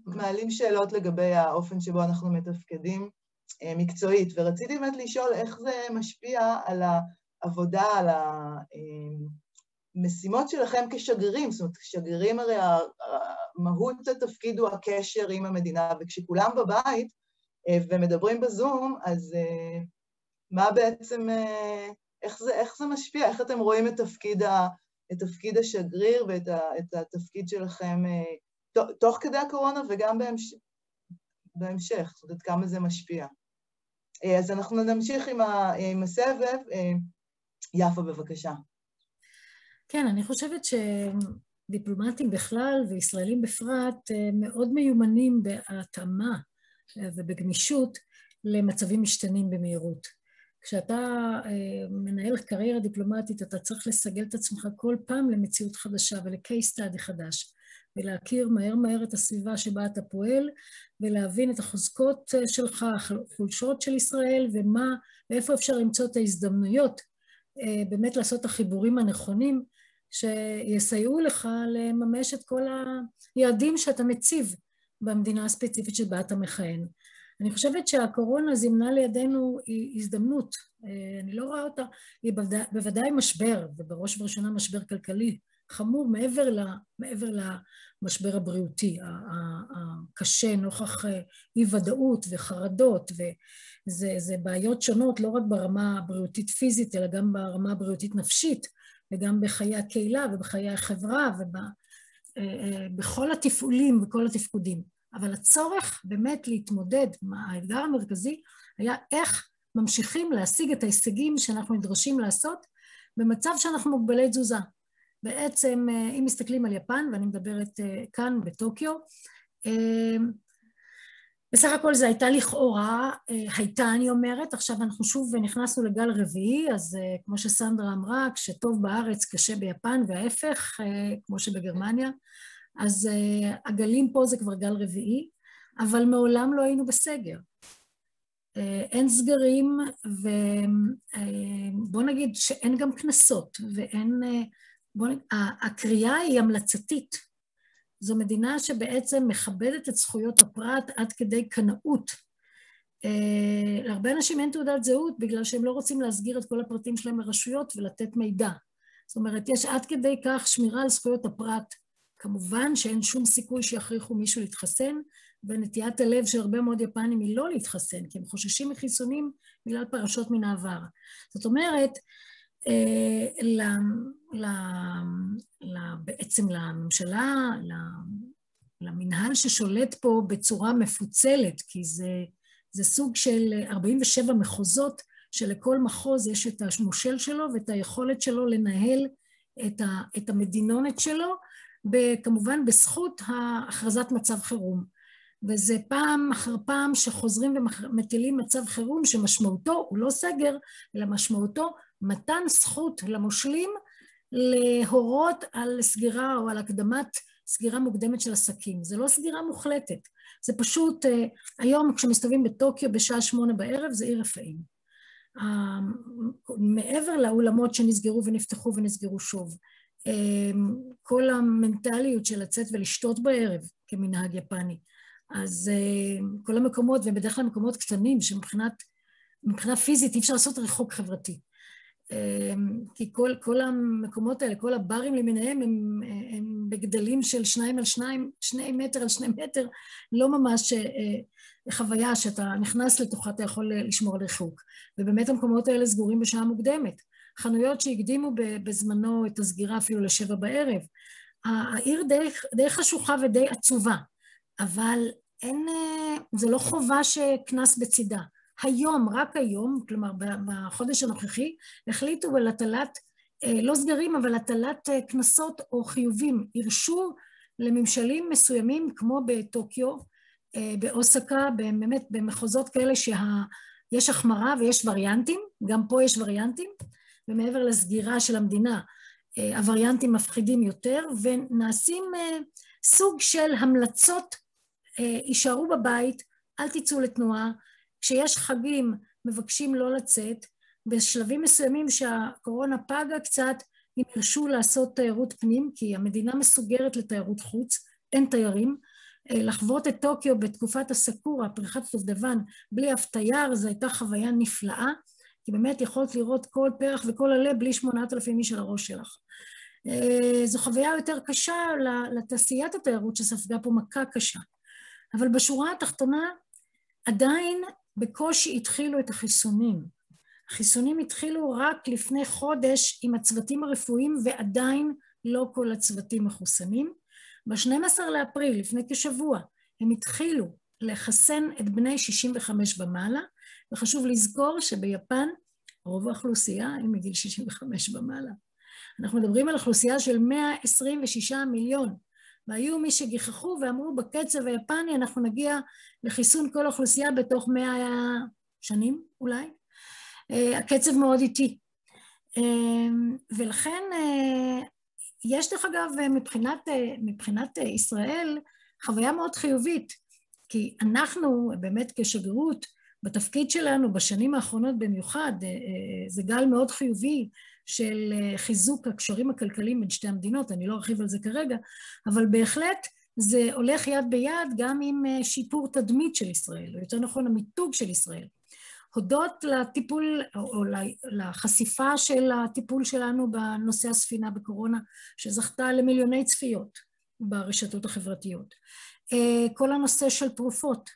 מעלים שאלות לגבי האופן שבו אנחנו מתפקדים מקצועית. ורציתי באמת לשאול איך זה משפיע על העבודה, על המשימות שלכם כשגרירים. זאת אומרת, כשגרירים הרי מהות התפקיד הוא הקשר עם המדינה, וכשכולם בבית ומדברים בזום, אז מה בעצם... איך זה, איך זה משפיע? איך אתם רואים את תפקיד, ה, את תפקיד השגריר ואת ה, את התפקיד שלכם תוך כדי הקורונה וגם בהמש, בהמשך? זאת אומרת, כמה זה משפיע. אז אנחנו נמשיך עם, ה, עם הסבב. יפה, בבקשה. כן, אני חושבת שדיפלומטים בכלל וישראלים בפרט מאוד מיומנים בהתאמה ובגמישות למצבים משתנים במהירות. כשאתה מנהל קריירה דיפלומטית, אתה צריך לסגל את עצמך כל פעם למציאות חדשה ול-case study חדש, ולהכיר מהר מהר את הסביבה שבה אתה פועל, ולהבין את החוזקות שלך, החולשות של ישראל, ומה, ואיפה אפשר למצוא את ההזדמנויות באמת לעשות את החיבורים הנכונים, שיסייעו לך לממש את כל היעדים שאתה מציב במדינה הספציפית שבה אתה מכהן. אני חושבת שהקורונה זימנה לידינו הזדמנות, אני לא רואה אותה, היא בוודאי משבר, ובראש ובראשונה משבר כלכלי חמור מעבר, ל, מעבר למשבר הבריאותי הקשה נוכח אי-ודאות וחרדות, וזה בעיות שונות לא רק ברמה הבריאותית פיזית, אלא גם ברמה הבריאותית נפשית, וגם בחיי הקהילה ובחיי החברה ובכל התפעולים וכל התפקודים. אבל הצורך באמת להתמודד, האתגר המרכזי היה איך ממשיכים להשיג את ההישגים שאנחנו נדרשים לעשות במצב שאנחנו מוגבלי תזוזה. בעצם, אם מסתכלים על יפן, ואני מדברת כאן בטוקיו, בסך הכל זה הייתה לכאורה, הייתה אני אומרת, עכשיו אנחנו שוב נכנסנו לגל רביעי, אז כמו שסנדרה אמרה, כשטוב בארץ קשה ביפן, וההפך, כמו שבגרמניה, אז הגלים פה זה כבר גל רביעי, אבל מעולם לא היינו בסגר. אין סגרים, ובוא אה, נגיד שאין גם קנסות, ואין... בוא נגיד, הקריאה היא המלצתית. זו מדינה שבעצם מכבדת את זכויות הפרט עד כדי קנאות. Uh, להרבה אנשים אין תעודת זהות בגלל שהם לא רוצים להסגיר את כל הפרטים שלהם לרשויות ולתת מידע. זאת אומרת, יש עד כדי כך שמירה על זכויות הפרט כמובן שאין שום סיכוי שיכריחו מישהו להתחסן, ונטיית הלב של הרבה מאוד יפנים היא לא להתחסן, כי הם חוששים מחיסונים בגלל פרשות מן העבר. זאת אומרת, ל, ל, ל, בעצם לממשלה, למנהל ששולט פה בצורה מפוצלת, כי זה, זה סוג של 47 מחוזות, שלכל מחוז יש את המושל שלו ואת היכולת שלו לנהל את, ה, את המדינונת שלו, כמובן בזכות הכרזת מצב חירום. וזה פעם אחר פעם שחוזרים ומטילים מצב חירום שמשמעותו הוא לא סגר, אלא משמעותו מתן זכות למושלים להורות על סגירה או על הקדמת סגירה מוקדמת של עסקים. זה לא סגירה מוחלטת, זה פשוט, אה, היום כשמסתובבים בטוקיו בשעה שמונה בערב זה עיר רפאים. מעבר לאולמות שנסגרו ונפתחו ונסגרו שוב, אה, כל המנטליות של לצאת ולשתות בערב כמנהג יפני, אז אה, כל המקומות, ובדרך כלל מקומות קטנים שמבחינה פיזית אי אפשר לעשות ריחוק חברתי. אמ, כי כל, כל המקומות האלה, כל הברים למיניהם הם, הם בגדלים של שניים על שניים, שני מטר על שני מטר, לא ממש אה, חוויה שאתה נכנס לתוכה, אתה יכול לשמור על ריחוק. ובאמת המקומות האלה סגורים בשעה מוקדמת. חנויות שהקדימו בזמנו את הסגירה אפילו לשבע בערב. העיר די, די חשוכה ודי עצובה, אבל אין, אה, זה לא חובה שקנס בצידה. היום, רק היום, כלומר בחודש הנוכחי, החליטו על הטלת, אה, לא סגרים, אבל הטלת אה, קנסות או חיובים. הרשו לממשלים מסוימים, כמו בטוקיו, אה, באוסקה, באמת במחוזות כאלה שיש החמרה ויש וריאנטים, גם פה יש וריאנטים, ומעבר לסגירה של המדינה, הווריאנטים מפחידים יותר, ונעשים סוג של המלצות, יישארו בבית, אל תצאו לתנועה, כשיש חגים מבקשים לא לצאת, בשלבים מסוימים שהקורונה פגה קצת, אם ירשו לעשות תיירות פנים, כי המדינה מסוגרת לתיירות חוץ, אין תיירים. אה, לחוות את טוקיו בתקופת הסקורה, פריחת דובדבן, בלי אף תייר, זו הייתה חוויה נפלאה, כי באמת יכולת לראות כל פרח וכל עלה בלי שמונת אלפים איש על הראש שלך. אה, זו חוויה יותר קשה לתעשיית התיירות שספגה פה מכה קשה. אבל בשורה התחתונה, עדיין בקושי התחילו את החיסונים. החיסונים התחילו רק לפני חודש עם הצוותים הרפואיים ועדיין לא כל הצוותים מחוסנים. ב-12 לאפריל, לפני כשבוע, הם התחילו לחסן את בני 65 ומעלה, וחשוב לזכור שביפן רוב האוכלוסייה הם מגיל 65 ומעלה. אנחנו מדברים על אוכלוסייה של 126 מיליון, והיו מי שגיחכו ואמרו בקצב היפני אנחנו נגיע לחיסון כל האוכלוסייה בתוך מאה שנים אולי. אה, הקצב מאוד איטי. אה, ולכן אה, יש דרך אגב מבחינת, מבחינת ישראל חוויה מאוד חיובית, כי אנחנו באמת כשגרירות בתפקיד שלנו בשנים האחרונות במיוחד, זה גל מאוד חיובי של אה, חיזוק הקשרים הכלכליים בין שתי המדינות, אני לא ארחיב על זה כרגע, אבל בהחלט זה הולך יד ביד גם עם אה, שיפור תדמית של ישראל, או יותר נכון המיתוג של ישראל. הודות לטיפול, או לחשיפה של הטיפול שלנו בנושא הספינה בקורונה, שזכתה למיליוני צפיות ברשתות החברתיות. אה, כל הנושא של תרופות,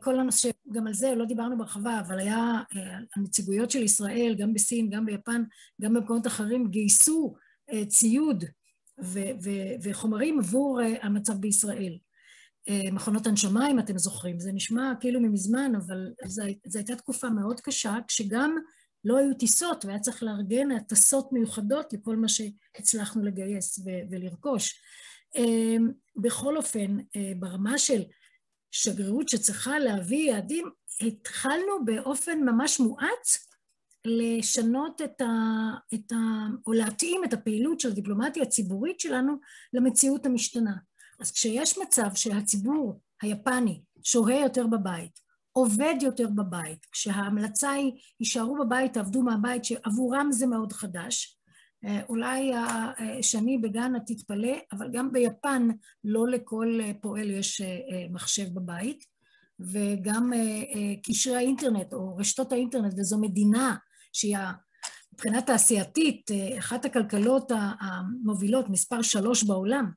כל הנושא, גם על זה לא דיברנו בהרחבה, אבל היה, אה, הנציגויות של ישראל, גם בסין, גם ביפן, גם במקומות אחרים, גייסו אה, ציוד ו- ו- וחומרים עבור המצב בישראל. מכונות הנשמה, אם אתם זוכרים, זה נשמע כאילו ממזמן, אבל זו הייתה תקופה מאוד קשה, כשגם לא היו טיסות והיה צריך לארגן טיסות מיוחדות לכל מה שהצלחנו לגייס ו- ולרכוש. בכל אופן, ברמה של שגרירות שצריכה להביא יעדים, התחלנו באופן ממש מואץ לשנות את ה... את ה... או להתאים את הפעילות של הדיפלומטיה הציבורית שלנו למציאות המשתנה. אז כשיש מצב שהציבור היפני שוהה יותר בבית, עובד יותר בבית, כשההמלצה היא, יישארו בבית, תעבדו מהבית, שעבורם זה מאוד חדש, אולי השני בגאנה תתפלא, אבל גם ביפן לא לכל פועל יש אה, אה, מחשב בבית, וגם קשרי האינטרנט או רשתות האינטרנט, וזו מדינה שהיא מבחינה תעשייתית אחת הכלכלות המובילות, מספר שלוש בעולם,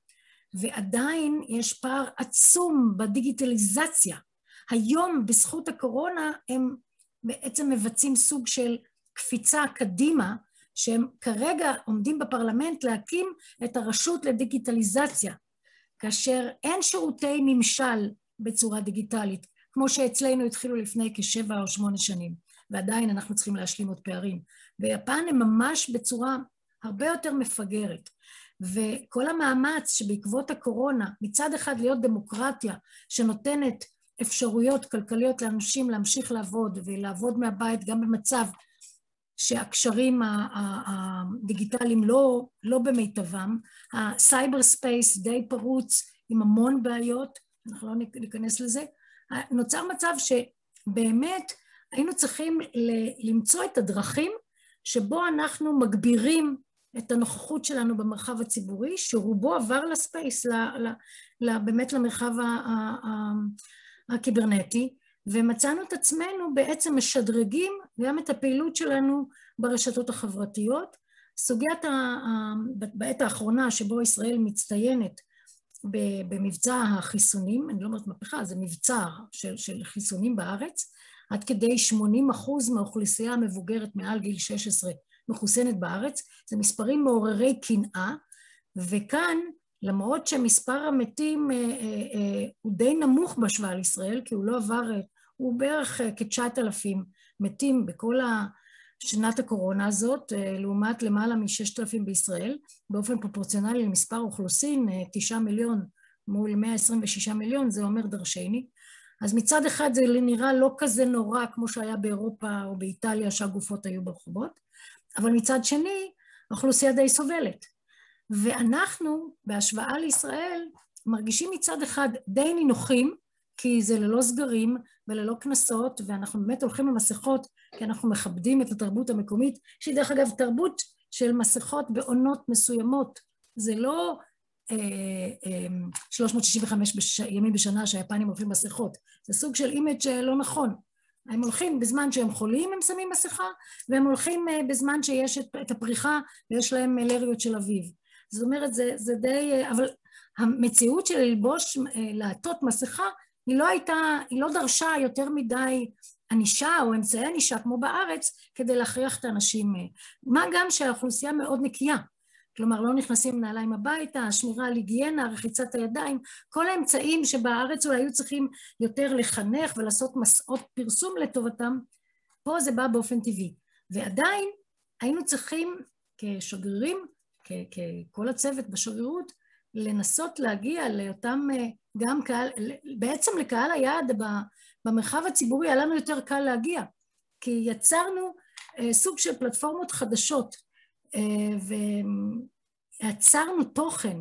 ועדיין יש פער עצום בדיגיטליזציה. היום, בזכות הקורונה, הם בעצם מבצעים סוג של קפיצה קדימה, שהם כרגע עומדים בפרלמנט להקים את הרשות לדיגיטליזציה, כאשר אין שירותי ממשל בצורה דיגיטלית, כמו שאצלנו התחילו לפני כשבע או שמונה שנים, ועדיין אנחנו צריכים להשלים עוד פערים. ביפן הם ממש בצורה הרבה יותר מפגרת. וכל המאמץ שבעקבות הקורונה, מצד אחד להיות דמוקרטיה שנותנת אפשרויות כלכליות לאנשים להמשיך לעבוד ולעבוד מהבית גם במצב שהקשרים הדיגיטליים לא, לא במיטבם, ה cyber space די פרוץ עם המון בעיות, אנחנו לא ניכנס לזה, נוצר מצב שבאמת היינו צריכים למצוא את הדרכים שבו אנחנו מגבירים את הנוכחות שלנו במרחב הציבורי, שרובו עבר ל space, ל, ל, ל, באמת למרחב הקיברנטי, ומצאנו את עצמנו בעצם משדרגים גם את הפעילות שלנו ברשתות החברתיות. סוגיית, ה, בעת האחרונה שבו ישראל מצטיינת במבצע החיסונים, אני לא אומרת מהפכה, זה מבצע של, של חיסונים בארץ, עד כדי 80 אחוז מהאוכלוסייה המבוגרת מעל גיל 16 מחוסנת בארץ, זה מספרים מעוררי קנאה, וכאן, למרות שמספר המתים אה, אה, אה, הוא די נמוך בהשוואה לישראל, כי הוא לא עבר, הוא בערך כ-9,000 מתים בכל שנת הקורונה הזאת, לעומת למעלה מ-6,000 בישראל, באופן פרופורציונלי למספר אוכלוסין, 9 מיליון מול 126 מיליון, זה אומר דרשני. אז מצד אחד זה נראה לא כזה נורא כמו שהיה באירופה או באיטליה שהגופות היו ברחובות, אבל מצד שני, האוכלוסייה די סובלת. ואנחנו, בהשוואה לישראל, מרגישים מצד אחד די נינוחים, כי זה ללא סגרים וללא קנסות, ואנחנו באמת הולכים עם מסכות כי אנחנו מכבדים את התרבות המקומית, שהיא דרך אגב תרבות של מסכות בעונות מסוימות. זה לא אה, אה, 365 בש... ימים בשנה שהיפנים הולכים מסכות, זה סוג של image לא נכון. הם הולכים בזמן שהם חולים, הם שמים מסכה, והם הולכים אה, בזמן שיש את הפריחה ויש להם מלריות של אביב. זאת אומרת, זה, זה די... אה, אבל המציאות של ללבוש, אה, לעטות מסכה, היא לא הייתה, היא לא דרשה יותר מדי ענישה או אמצעי ענישה כמו בארץ כדי להכריח את האנשים. מה גם שהאוכלוסייה מאוד נקייה. כלומר, לא נכנסים נעליים הביתה, שמירה על היגיינה, רחיצת הידיים, כל האמצעים שבארץ אולי היו צריכים יותר לחנך ולעשות מסעות פרסום לטובתם, פה זה בא באופן טבעי. ועדיין היינו צריכים כשגרירים, ככל הצוות בשגרירות, לנסות להגיע לאותם, גם קהל, בעצם לקהל היעד במרחב הציבורי היה לנו יותר קל להגיע, כי יצרנו אה, סוג של פלטפורמות חדשות אה, ויצרנו תוכן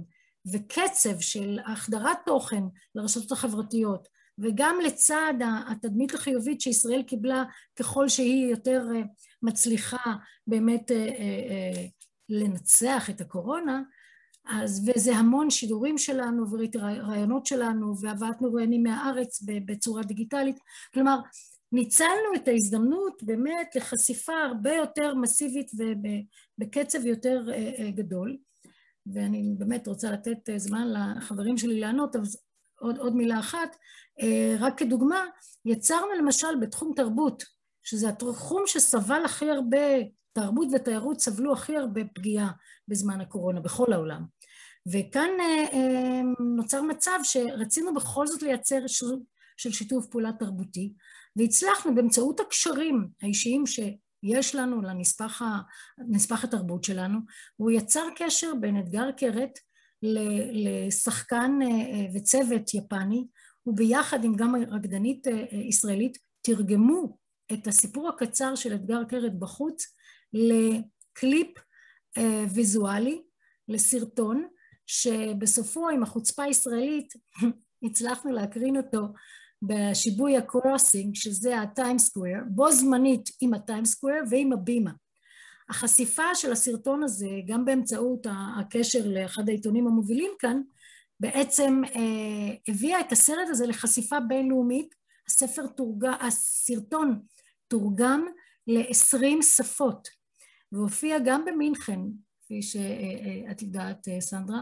וקצב של החדרת תוכן לרשתות החברתיות, וגם לצד התדמית החיובית שישראל קיבלה ככל שהיא יותר אה, מצליחה באמת אה, לנצח את הקורונה, אז, וזה המון שידורים שלנו ורעיונות שלנו והבאת מרואיינים מהארץ בצורה דיגיטלית. כלומר, ניצלנו את ההזדמנות באמת לחשיפה הרבה יותר מסיבית ובקצב יותר אה, אה, גדול, ואני באמת רוצה לתת אה, זמן לחברים שלי לענות, אבל עוד, עוד מילה אחת, רק כדוגמה, יצרנו למשל בתחום תרבות, שזה התחום שסבל הכי הרבה, תרבות ותיירות סבלו הכי הרבה פגיעה בזמן הקורונה בכל העולם. וכאן נוצר מצב שרצינו בכל זאת לייצר של שיתוף פעולה תרבותי, והצלחנו באמצעות הקשרים האישיים שיש לנו לנספח נספח התרבות שלנו, הוא יצר קשר בין אתגר קרת לשחקן אה, אה, וצוות יפני, וביחד עם גם רקדנית אה, ישראלית תרגמו את הסיפור הקצר של אתגר קרת בחוץ לקליפ ויזואלי, לסרטון, שבסופו עם החוצפה הישראלית (laughs) הצלחנו להקרין אותו בשיבוי הקרוסינג, שזה הטיים סקוויר, בו זמנית עם הטיים סקוויר ועם הבימה. החשיפה של הסרטון הזה, גם באמצעות הקשר לאחד העיתונים המובילים כאן, בעצם אה, הביאה את הסרט הזה לחשיפה בינלאומית. הספר תורגם, הסרטון תורגם ל-20 שפות, והופיע גם במינכן, כפי שאת יודעת, סנדרה,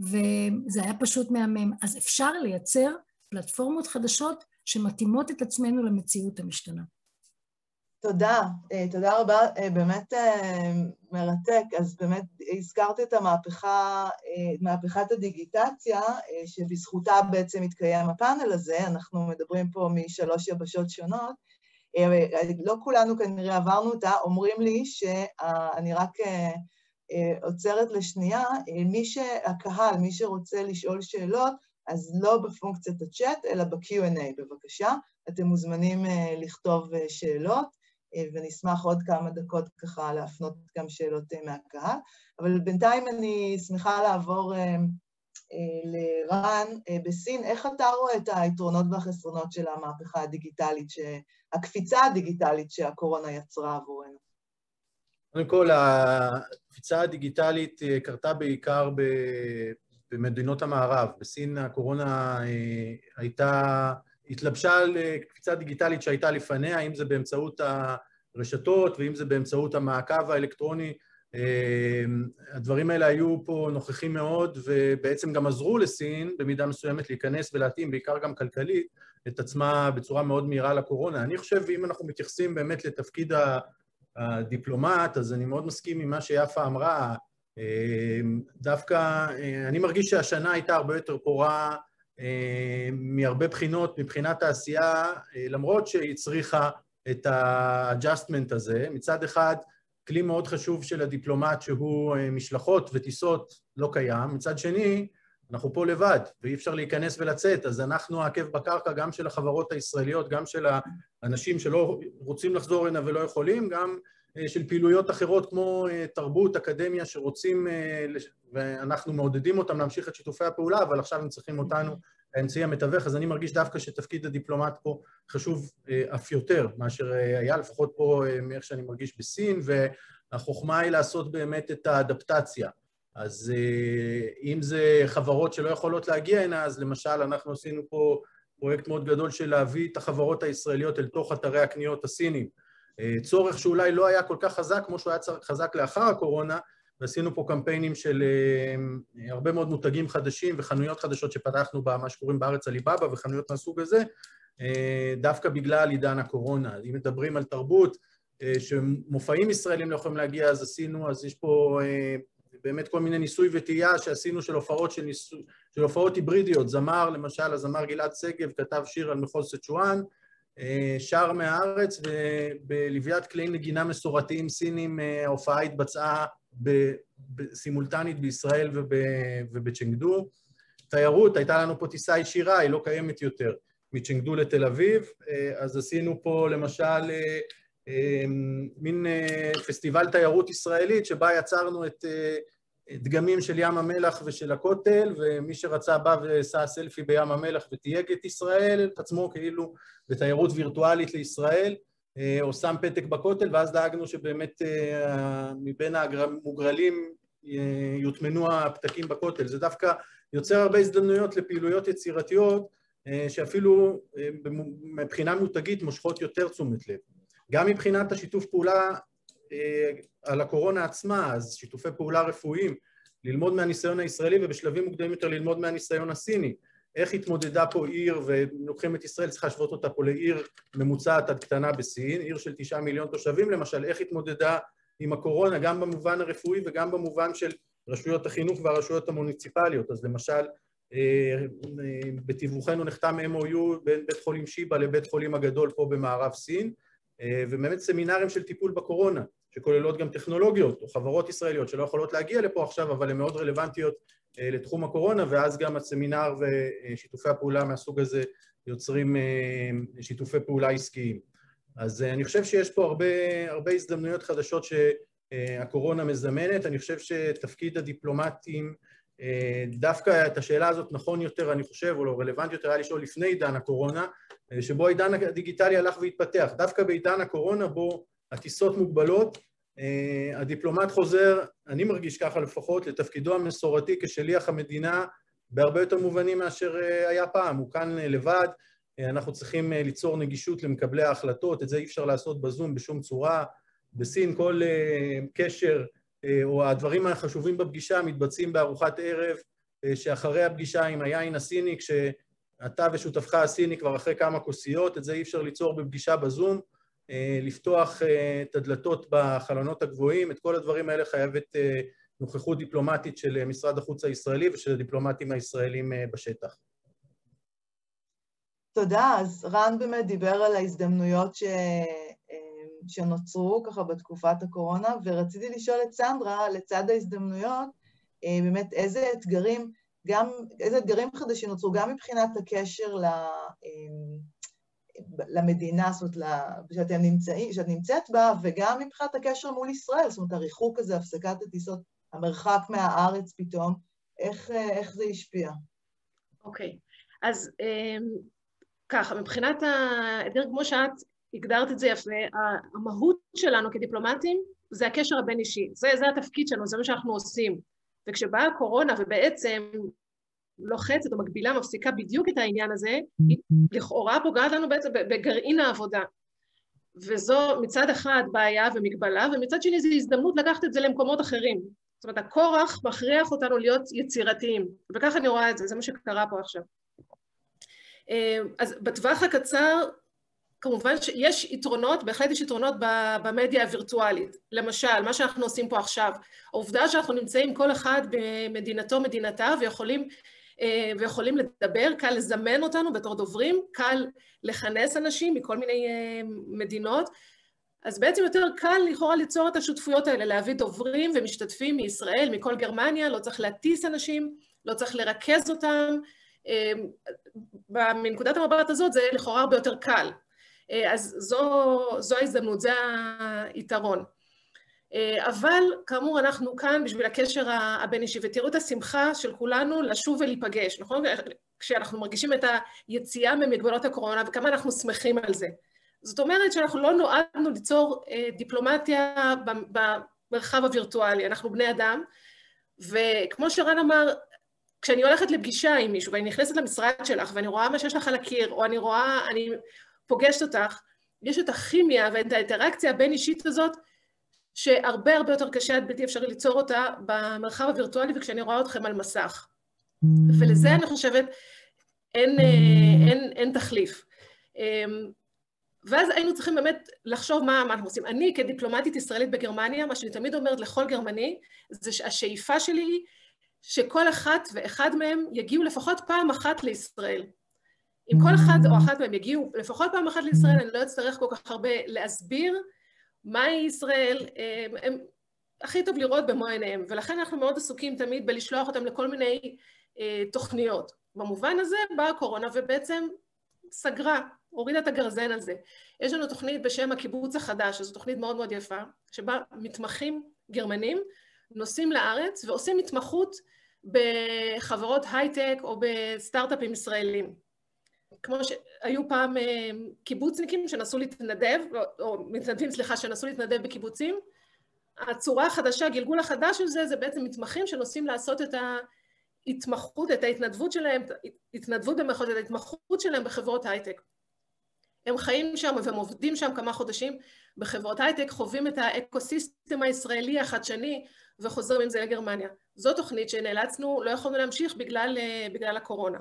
וזה היה פשוט מהמם. אז אפשר לייצר פלטפורמות חדשות שמתאימות את עצמנו למציאות המשתנה. תודה, אה, תודה רבה, אה, באמת אה, מרתק. אז באמת הזכרת את המהפכה, מהפכת הדיגיטציה, שבזכותה בעצם התקיים הפאנל הזה, אנחנו מדברים פה משלוש יבשות שונות. לא כולנו כנראה עברנו אותה, אומרים לי שאני רק עוצרת לשנייה, מי שהקהל, מי שרוצה לשאול שאלות, אז לא בפונקציית הצ'אט, אלא ב-Q&A, בבקשה. אתם מוזמנים לכתוב שאלות, ונשמח עוד כמה דקות ככה להפנות גם שאלות מהקהל. אבל בינתיים אני שמחה לעבור לרן בסין. איך אתה רואה את היתרונות והחסרונות של המהפכה הדיגיטלית, הקפיצה הדיגיטלית שהקורונה יצרה עבורנו? קודם כל, הקפיצה הדיגיטלית קרתה בעיקר במדינות המערב. בסין הקורונה הייתה, התלבשה על קפיצה דיגיטלית שהייתה לפניה, אם זה באמצעות הרשתות ואם זה באמצעות המעקב האלקטרוני. הדברים האלה היו פה נוכחים מאוד, ובעצם גם עזרו לסין במידה מסוימת להיכנס ולהתאים, בעיקר גם כלכלית, את עצמה בצורה מאוד מהירה לקורונה. אני חושב, אם אנחנו מתייחסים באמת לתפקיד הדיפלומט, אז אני מאוד מסכים עם מה שיפה אמרה. דווקא אני מרגיש שהשנה הייתה הרבה יותר פורה מהרבה בחינות, מבחינת העשייה, למרות שהיא צריכה את ה-adjustment הזה. מצד אחד, כלי מאוד חשוב של הדיפלומט שהוא משלחות וטיסות לא קיים. מצד שני, אנחנו פה לבד, ואי אפשר להיכנס ולצאת, אז אנחנו העקב בקרקע גם של החברות הישראליות, גם של האנשים שלא רוצים לחזור הנה ולא יכולים, גם של פעילויות אחרות כמו תרבות, אקדמיה, שרוצים, ואנחנו מעודדים אותם להמשיך את שיתופי הפעולה, אבל עכשיו הם צריכים אותנו, האמצעי המתווך, אז אני מרגיש דווקא שתפקיד הדיפלומט פה חשוב אף יותר מאשר היה, לפחות פה מאיך שאני מרגיש בסין, והחוכמה היא לעשות באמת את האדפטציה. אז אם זה חברות שלא יכולות להגיע הנה, אז למשל אנחנו עשינו פה פרויקט מאוד גדול של להביא את החברות הישראליות אל תוך אתרי הקניות הסיניים. צורך שאולי לא היה כל כך חזק כמו שהוא היה חזק לאחר הקורונה, ועשינו פה קמפיינים של הרבה מאוד מותגים חדשים וחנויות חדשות שפתחנו במה שקוראים בארץ עליבאבא וחנויות מהסוג הזה, דווקא בגלל עידן הקורונה. אם מדברים על תרבות, שמופעים ישראלים לא יכולים להגיע, אז עשינו, אז יש פה באמת כל מיני ניסוי וטעייה שעשינו של הופעות, של, ניסו, של הופעות היברידיות. זמר, למשל, הזמר גלעד שגב כתב שיר על מחוז סצ'ואן, שר מהארץ, ובלוויית כלי נגינה מסורתיים סינים ההופעה התבצעה סימולטנית בישראל ובצ'נגדו. תיירות, הייתה לנו פה טיסה ישירה, היא לא קיימת יותר, מצ'נגדו לתל אביב, אז עשינו פה למשל מין פסטיבל תיירות ישראלית שבה יצרנו את דגמים של ים המלח ושל הכותל, ומי שרצה בא ועשה סלפי בים המלח ותייג את ישראל, את עצמו כאילו בתיירות וירטואלית לישראל, או שם פתק בכותל, ואז דאגנו שבאמת מבין המוגרלים יוטמנו הפתקים בכותל. זה דווקא יוצר הרבה הזדמנויות לפעילויות יצירתיות, שאפילו מבחינה מותגית מושכות יותר תשומת לב. גם מבחינת השיתוף פעולה על הקורונה עצמה, אז שיתופי פעולה רפואיים, ללמוד מהניסיון הישראלי ובשלבים מוקדמים יותר ללמוד מהניסיון הסיני. איך התמודדה פה עיר, ולוקחים את ישראל, צריך להשוות אותה פה לעיר ממוצעת עד קטנה בסין, עיר של תשעה מיליון תושבים למשל, איך התמודדה עם הקורונה, גם במובן הרפואי וגם במובן של רשויות החינוך והרשויות המוניציפליות. אז למשל, בתיווכנו נחתם MOU בין בית חולים שיבא לבית חולים הגדול פה במערב סין, ובאמת סמינרים של טיפול בקורונה, שכוללות גם טכנולוגיות או חברות ישראליות שלא יכולות להגיע לפה עכשיו, אבל הן מאוד רלוונטיות לתחום הקורונה, ואז גם הסמינר ושיתופי הפעולה מהסוג הזה יוצרים שיתופי פעולה עסקיים. אז אני חושב שיש פה הרבה, הרבה הזדמנויות חדשות שהקורונה מזמנת. אני חושב שתפקיד הדיפלומטים, דווקא את השאלה הזאת נכון יותר, אני חושב, או לא רלוונטי יותר, היה לשאול לפני עידן הקורונה, שבו העידן הדיגיטלי הלך והתפתח. דווקא בעידן הקורונה, בו הטיסות מוגבלות, הדיפלומט חוזר, אני מרגיש ככה לפחות, לתפקידו המסורתי כשליח המדינה בהרבה יותר מובנים מאשר היה פעם. הוא כאן לבד, אנחנו צריכים ליצור נגישות למקבלי ההחלטות, את זה אי אפשר לעשות בזום בשום צורה. בסין כל קשר או הדברים החשובים בפגישה מתבצעים בארוחת ערב, שאחרי הפגישה עם היין הסיני, כשאתה ושותפך הסיני כבר אחרי כמה כוסיות, את זה אי אפשר ליצור בפגישה בזום. לפתוח את הדלתות בחלונות הגבוהים, את כל הדברים האלה חייבת נוכחות דיפלומטית של משרד החוץ הישראלי ושל הדיפלומטים הישראלים בשטח. תודה. אז רן באמת דיבר על ההזדמנויות ש... שנוצרו ככה בתקופת הקורונה, ורציתי לשאול את סנדרה, לצד ההזדמנויות, באמת איזה אתגרים, גם, איזה אתגרים חדשים נוצרו, גם מבחינת הקשר ל... למדינה, זאת אומרת, שאתם נמצאים, שאת נמצאת בה, וגם מבחינת הקשר מול ישראל, זאת אומרת, הריחוק הזה, הפסקת הטיסות, המרחק מהארץ פתאום, איך, איך זה השפיע? אוקיי, okay. אז ככה, מבחינת האתגר, כמו שאת הגדרת את זה יפה, המהות שלנו כדיפלומטים זה הקשר הבין-אישי, זה, זה התפקיד שלנו, זה מה שאנחנו עושים. וכשבאה הקורונה ובעצם לוחצת או מגבילה, מפסיקה בדיוק את העניין הזה, היא לכאורה פוגעת לנו בעצם בגרעין העבודה. וזו מצד אחד בעיה ומגבלה, ומצד שני זו הזדמנות לקחת את זה למקומות אחרים. זאת אומרת, הכורח מכריח אותנו להיות יצירתיים, וככה אני רואה את זה, זה מה שקרה פה עכשיו. אה, אז בטווח הקצר, כמובן שיש יתרונות, בהחלט יש יתרונות במדיה הווירטואלית. למשל, מה שאנחנו עושים פה עכשיו, העובדה שאנחנו נמצאים כל אחד במדינתו, מדינתה, ויכולים, ויכולים לדבר, קל לזמן אותנו בתור דוברים, קל לכנס אנשים מכל מיני אה, מדינות, אז בעצם יותר קל לכאורה ליצור את השותפויות האלה, להביא דוברים ומשתתפים מישראל, מכל גרמניה, לא צריך להטיס אנשים, לא צריך לרכז אותם, אמ, מנקודת המבט הזאת זה לכאורה הרבה יותר קל. אה, אז זו, זו ההזדמנות, זה היתרון. אה, אבל כאמור אנחנו כאן בשביל הקשר הבין-אישי, ותראו את השמחה של כולנו לשוב ולהיפגש, נכון? כשאנחנו מרגישים את היציאה ממגבלות הקורונה וכמה אנחנו שמחים על זה. זאת אומרת שאנחנו לא נועדנו ליצור אה, דיפלומטיה במרחב הווירטואלי, אנחנו בני אדם, וכמו שרן אמר, כשאני הולכת לפגישה עם מישהו ואני נכנסת למשרד שלך ואני רואה מה שיש לך על הקיר, או אני רואה, אני פוגשת אותך, יש את הכימיה ואת האינטראקציה הבין-אישית הזאת, שהרבה הרבה יותר קשה עד בלתי אפשרי ליצור אותה במרחב הווירטואלי וכשאני רואה אתכם על מסך. ולזה אני חושבת אין, אה, אין, אין תחליף. אמ, ואז היינו צריכים באמת לחשוב מה, מה אנחנו עושים. אני כדיפלומטית ישראלית בגרמניה, מה שאני תמיד אומרת לכל גרמני, זה שהשאיפה שלי היא שכל אחת ואחד מהם יגיעו לפחות פעם אחת לישראל. אם כל אחד או אחת מהם יגיעו לפחות פעם אחת לישראל, אני לא אצטרך כל כך הרבה להסביר מהי ישראל, הם, הם הכי טוב לראות במו עיניהם, ולכן אנחנו מאוד עסוקים תמיד בלשלוח אותם לכל מיני אה, תוכניות. במובן הזה באה הקורונה ובעצם סגרה, הורידה את הגרזן על זה. יש לנו תוכנית בשם הקיבוץ החדש, שזו תוכנית מאוד מאוד יפה, שבה מתמחים גרמנים נוסעים לארץ ועושים התמחות בחברות הייטק או בסטארט-אפים ישראלים. כמו שהיו פעם אה, קיבוצניקים שנסעו להתנדב, או מתנדבים, סליחה, שנסעו להתנדב בקיבוצים, הצורה החדשה, הגלגול החדש של זה, זה בעצם מתמחים שנוסעים לעשות את ההתמחות, את ההתנדבות שלהם, התנדבות במרכאות, את ההתמחות שלהם בחברות הייטק. הם חיים שם והם עובדים שם כמה חודשים בחברות הייטק, חווים את ה ecosystem הישראלי החדשני וחוזרים עם זה לגרמניה. זו תוכנית שנאלצנו, לא יכולנו להמשיך בגלל, אה, בגלל הקורונה.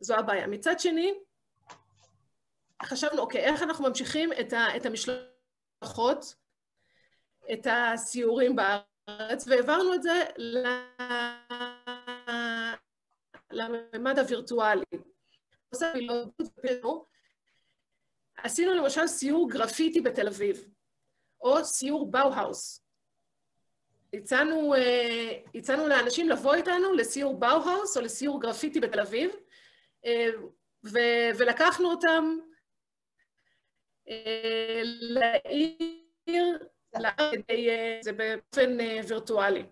זו הבעיה. מצד שני, חשבנו, אוקיי, איך אנחנו ממשיכים את, ה, את המשלחות, את הסיורים בארץ, והעברנו את זה לממד הווירטואלי. עשינו למשל סיור גרפיטי בתל אביב, או סיור באו-האוס. הצענו, אה, הצענו לאנשים לבוא איתנו לסיור באו-האוס או לסיור גרפיטי בתל אביב, ו- ולקחנו אותם אה, לעיר, זה באופן וירטואלי.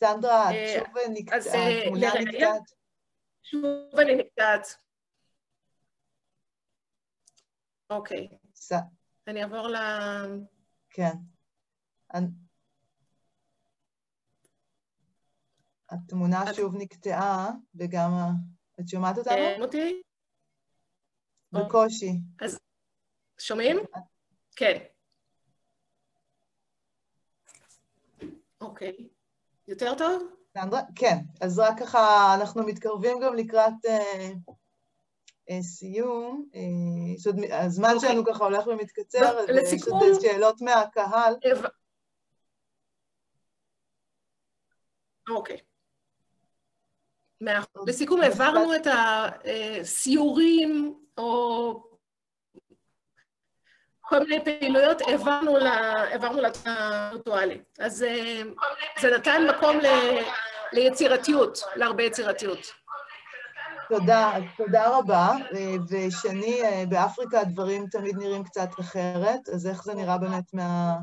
סנדרה, שוב נקטעת, התמונה נקטעת. שוב אני נקטעת. אוקיי. אני אעבור ל... כן. התמונה שוב נקטעה, וגם... את שומעת אותנו? שומעים אותי? בקושי. אז שומעים? כן. אוקיי. יותר טוב? כן, אז רק ככה, אנחנו מתקרבים גם לקראת אה, אה, סיום. אה, זאת, הזמן אוקיי. שלנו ככה הולך ומתקצר, ויש עוד שאלות מהקהל. אוקיי. לסיכום, העברנו את הסיורים, או כל מיני פעילויות, העברנו לווירטואלי. אז אה, זה נתן מקום ליצירתיות, להרבה יצירתיות. תודה, תודה רבה. ושני, באפריקה הדברים תמיד נראים קצת אחרת, אז איך זה נראה באמת מה,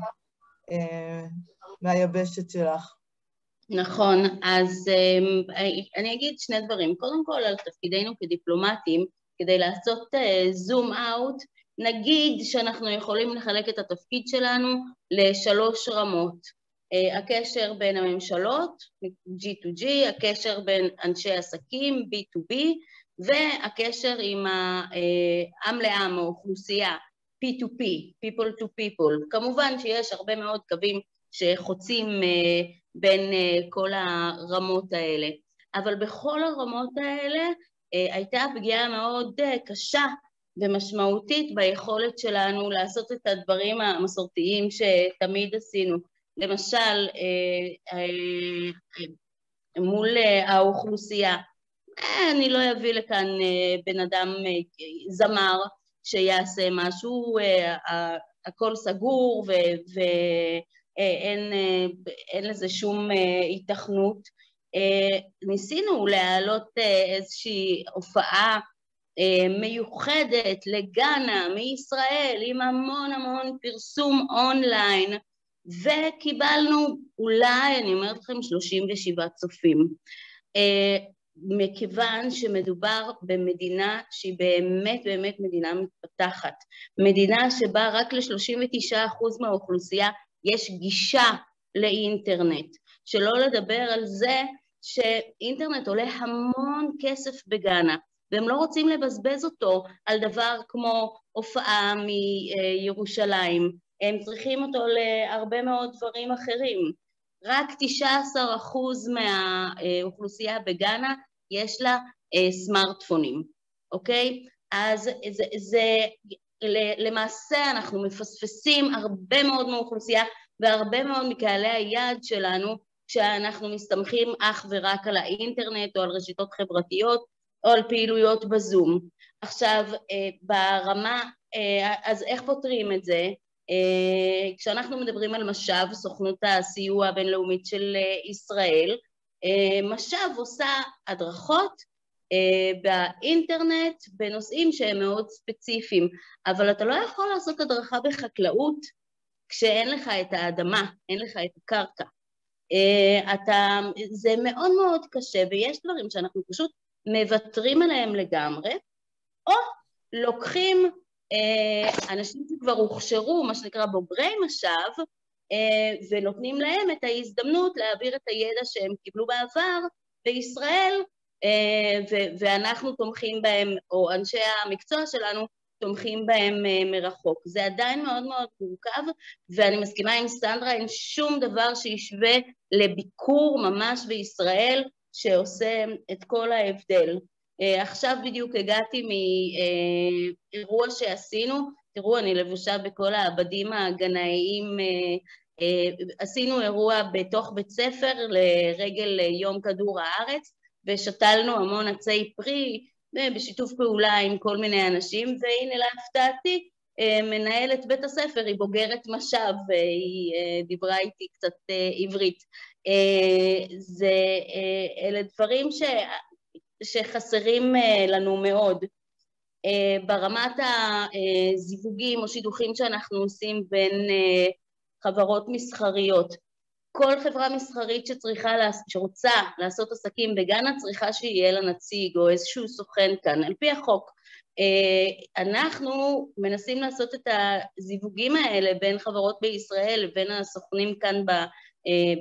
מהיבשת שלך? נכון, אז אני אגיד שני דברים. קודם כל, על תפקידנו כדיפלומטים, כדי לעשות זום אאוט, נגיד שאנחנו יכולים לחלק את התפקיד שלנו לשלוש רמות. הקשר בין הממשלות, G2G, הקשר בין אנשי עסקים, B2B, והקשר עם העם לעם, האוכלוסייה, P2P, People to People. כמובן שיש הרבה מאוד קווים שחוצים בין כל הרמות האלה, אבל בכל הרמות האלה הייתה פגיעה מאוד קשה ומשמעותית ביכולת שלנו לעשות את הדברים המסורתיים שתמיד עשינו. למשל, מול האוכלוסייה, אני לא אביא לכאן בן אדם זמר שיעשה משהו, הכל סגור ואין לזה שום היתכנות. ניסינו להעלות איזושהי הופעה מיוחדת לגאנה מישראל עם המון המון פרסום אונליין וקיבלנו אולי, אני אומרת לכם, 37 צופים. מכיוון שמדובר במדינה שהיא באמת באמת מדינה מתפתחת, מדינה שבה רק ל-39% מהאוכלוסייה יש גישה לאינטרנט, שלא לדבר על זה שאינטרנט עולה המון כסף בגאנה, והם לא רוצים לבזבז אותו על דבר כמו הופעה מירושלים, הם צריכים אותו להרבה מאוד דברים אחרים. רק 19% מהאוכלוסייה בגאנה יש לה סמארטפונים, אוקיי? אז זה, זה למעשה אנחנו מפספסים הרבה מאוד מהאוכלוסייה והרבה מאוד מקהלי היעד שלנו כשאנחנו מסתמכים אך ורק על האינטרנט או על רשתות חברתיות או על פעילויות בזום. עכשיו, ברמה, אז איך פותרים את זה? כשאנחנו מדברים על מש"ב, סוכנות הסיוע הבינלאומית של ישראל, מש"ב עושה הדרכות באינטרנט בנושאים שהם מאוד ספציפיים, אבל אתה לא יכול לעשות הדרכה בחקלאות כשאין לך את האדמה, אין לך את הקרקע. אתה, זה מאוד מאוד קשה ויש דברים שאנחנו פשוט מוותרים עליהם לגמרי, או לוקחים אנשים שכבר הוכשרו, מה שנקרא בוגרי מש"ב, ונותנים להם את ההזדמנות להעביר את הידע שהם קיבלו בעבר בישראל, ואנחנו תומכים בהם, או אנשי המקצוע שלנו תומכים בהם מרחוק. זה עדיין מאוד מאוד מורכב, ואני מסכימה עם סנדרה, אין שום דבר שישווה לביקור ממש בישראל שעושה את כל ההבדל. עכשיו בדיוק הגעתי מאירוע שעשינו, תראו, אני לבושה בכל העבדים הגנאיים, עשינו אירוע בתוך בית ספר לרגל יום כדור הארץ, ושתלנו המון עצי פרי בשיתוף פעולה עם כל מיני אנשים, והנה להפתעתי, מנהלת בית הספר היא בוגרת מש"ב, והיא דיברה איתי קצת עברית. זה, אלה דברים ש... שחסרים לנו מאוד. ברמת הזיווגים או שידוכים שאנחנו עושים בין חברות מסחריות, כל חברה מסחרית שצריכה, שרוצה לעשות עסקים בגאנה צריכה שיהיה לה נציג או איזשהו סוכן כאן, על פי החוק. אנחנו מנסים לעשות את הזיווגים האלה בין חברות בישראל לבין הסוכנים כאן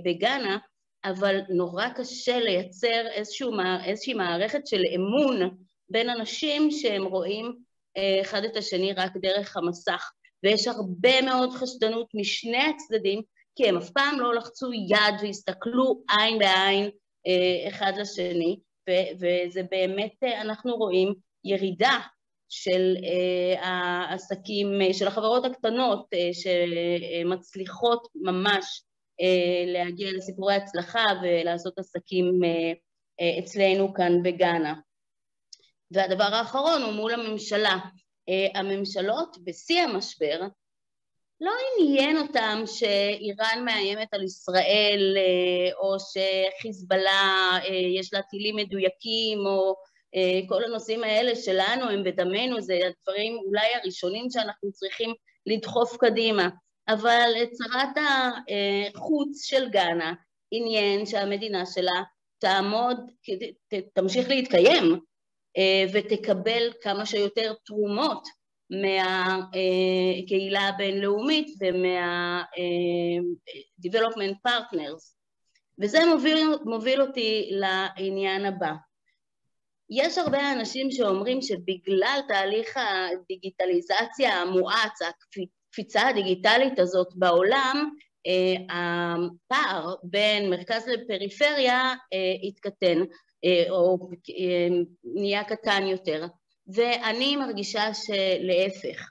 בגאנה, אבל נורא קשה לייצר איזושהי מערכת של אמון בין אנשים שהם רואים אחד את השני רק דרך המסך. ויש הרבה מאוד חשדנות משני הצדדים, כי הם אף פעם לא לחצו יד והסתכלו עין בעין אחד לשני, וזה באמת, אנחנו רואים ירידה של העסקים, של החברות הקטנות שמצליחות ממש להגיע לסיפורי הצלחה ולעשות עסקים אצלנו כאן בגאנה. והדבר האחרון הוא מול הממשלה. הממשלות בשיא המשבר לא עניין אותם שאיראן מאיימת על ישראל או שחיזבאללה יש לה טילים מדויקים או כל הנושאים האלה שלנו הם בדמנו, זה הדברים אולי הראשונים שאנחנו צריכים לדחוף קדימה. אבל את שרת החוץ של גאנה עניין שהמדינה שלה תעמוד, תמשיך להתקיים ותקבל כמה שיותר תרומות מהקהילה הבינלאומית ומה-Development Partners. וזה מוביל, מוביל אותי לעניין הבא. יש הרבה אנשים שאומרים שבגלל תהליך הדיגיטליזציה המואץ, הקפיצה הדיגיטלית הזאת בעולם, הפער בין מרכז לפריפריה התקטן או נהיה קטן יותר. ואני מרגישה שלהפך.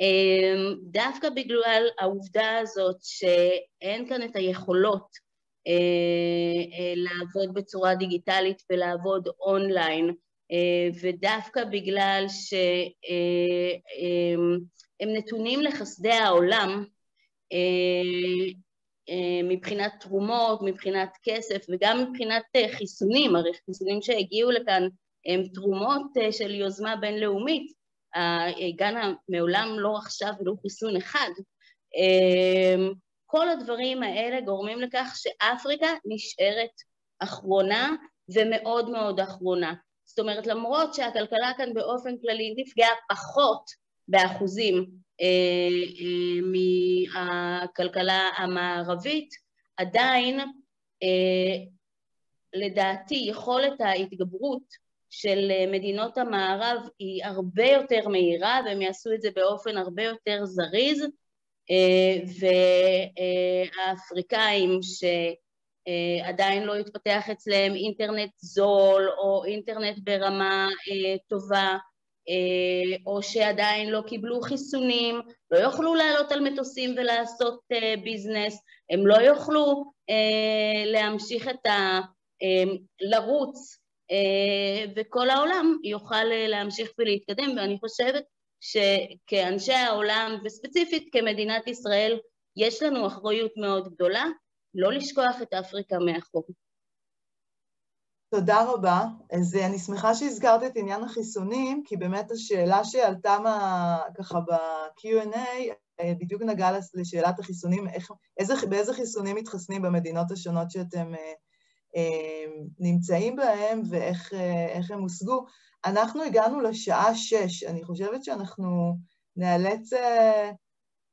אמ, דווקא בגלל העובדה הזאת שאין כאן את היכולות אה, אה, לעבוד בצורה דיגיטלית ולעבוד אונליין, אה, ודווקא בגלל שהם נתונים לחסדי העולם מבחינת תרומות, מבחינת כסף וגם מבחינת חיסונים, הרי חיסונים שהגיעו לכאן הם תרומות אה, של יוזמה בינלאומית. גאנה מעולם לא רכשה ולו חיסון אחד. אמ, כל הדברים האלה גורמים לכך שאפריקה נשארת אחרונה ומאוד מאוד אחרונה. זאת אומרת, למרות שהכלכלה כאן באופן כללי נפגעה פחות באחוזים אה, אה, מהכלכלה המערבית, עדיין לדעתי יכולת ההתגברות של אה, מדינות המערב היא הרבה יותר מהירה והם יעשו את זה באופן הרבה יותר זריז אה, והאפריקאים שעדיין לא התפתח אצלם אינטרנט זול או אינטרנט ברמה אה, טובה או שעדיין לא קיבלו חיסונים, לא יוכלו לעלות על מטוסים ולעשות ביזנס, הם לא יוכלו להמשיך את ה... לרוץ אה, וכל העולם יוכל אה, להמשיך ולהתקדם, ואני חושבת שכאנשי העולם, וספציפית כמדינת ישראל, יש לנו אחריות מאוד גדולה לא לשכוח את אפריקה מאחור. תודה רבה. אז אה, אני שמחה שהזכרת את עניין החיסונים, כי באמת השאלה שעלתה מה, ככה ב-Q&A בדיוק נגעה לשאלת החיסונים, איך, איזה, באיזה חיסונים מתחסנים במדינות השונות שאתם נמצאים בהם ואיך הם הושגו. אנחנו הגענו לשעה שש, אני חושבת שאנחנו נאלץ אה,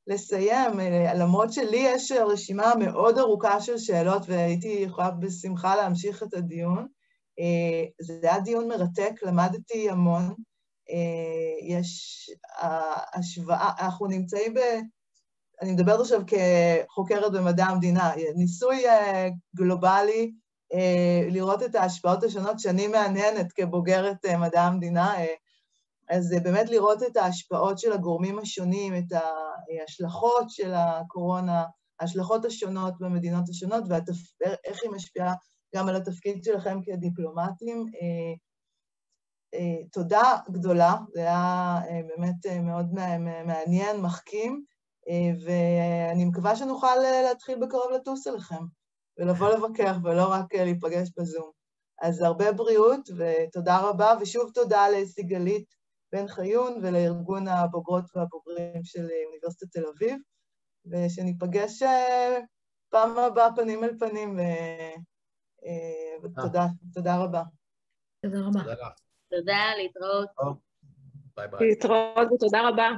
לסיים, אה, למרות שלי יש רשימה מאוד ארוכה של שאלות והייתי יכולה בשמחה להמשיך את הדיון. אה, זה היה דיון מרתק, למדתי המון. יש השוואה, אנחנו נמצאים ב... אני מדברת עכשיו כחוקרת במדע המדינה, ניסוי גלובלי אה, לראות את ההשפעות השונות שאני מהנהנת כבוגרת אה, מדע המדינה, אה, אז באמת לראות את ההשפעות של הגורמים השונים, את ההשלכות של הקורונה, ההשלכות השונות במדינות השונות, ואיך היא משפיעה גם על התפקיד שלכם כדיפלומטים. תודה גדולה, זה היה באמת מאוד מעניין, מחכים, ואני מקווה שנוכל להתחיל בקרוב לטוס אליכם. ולבוא לבקר ולא רק אה, להיפגש בזום. אז הרבה בריאות ותודה רבה, ושוב תודה לסיגלית בן חיון ולארגון הבוגרות והבוגרים של אה, אוניברסיטת תל אביב, ושניפגש אה, פעם הבאה פנים אל פנים, ותודה, תודה רבה. תודה רבה. תודה, להתראות. להתראות ותודה רבה.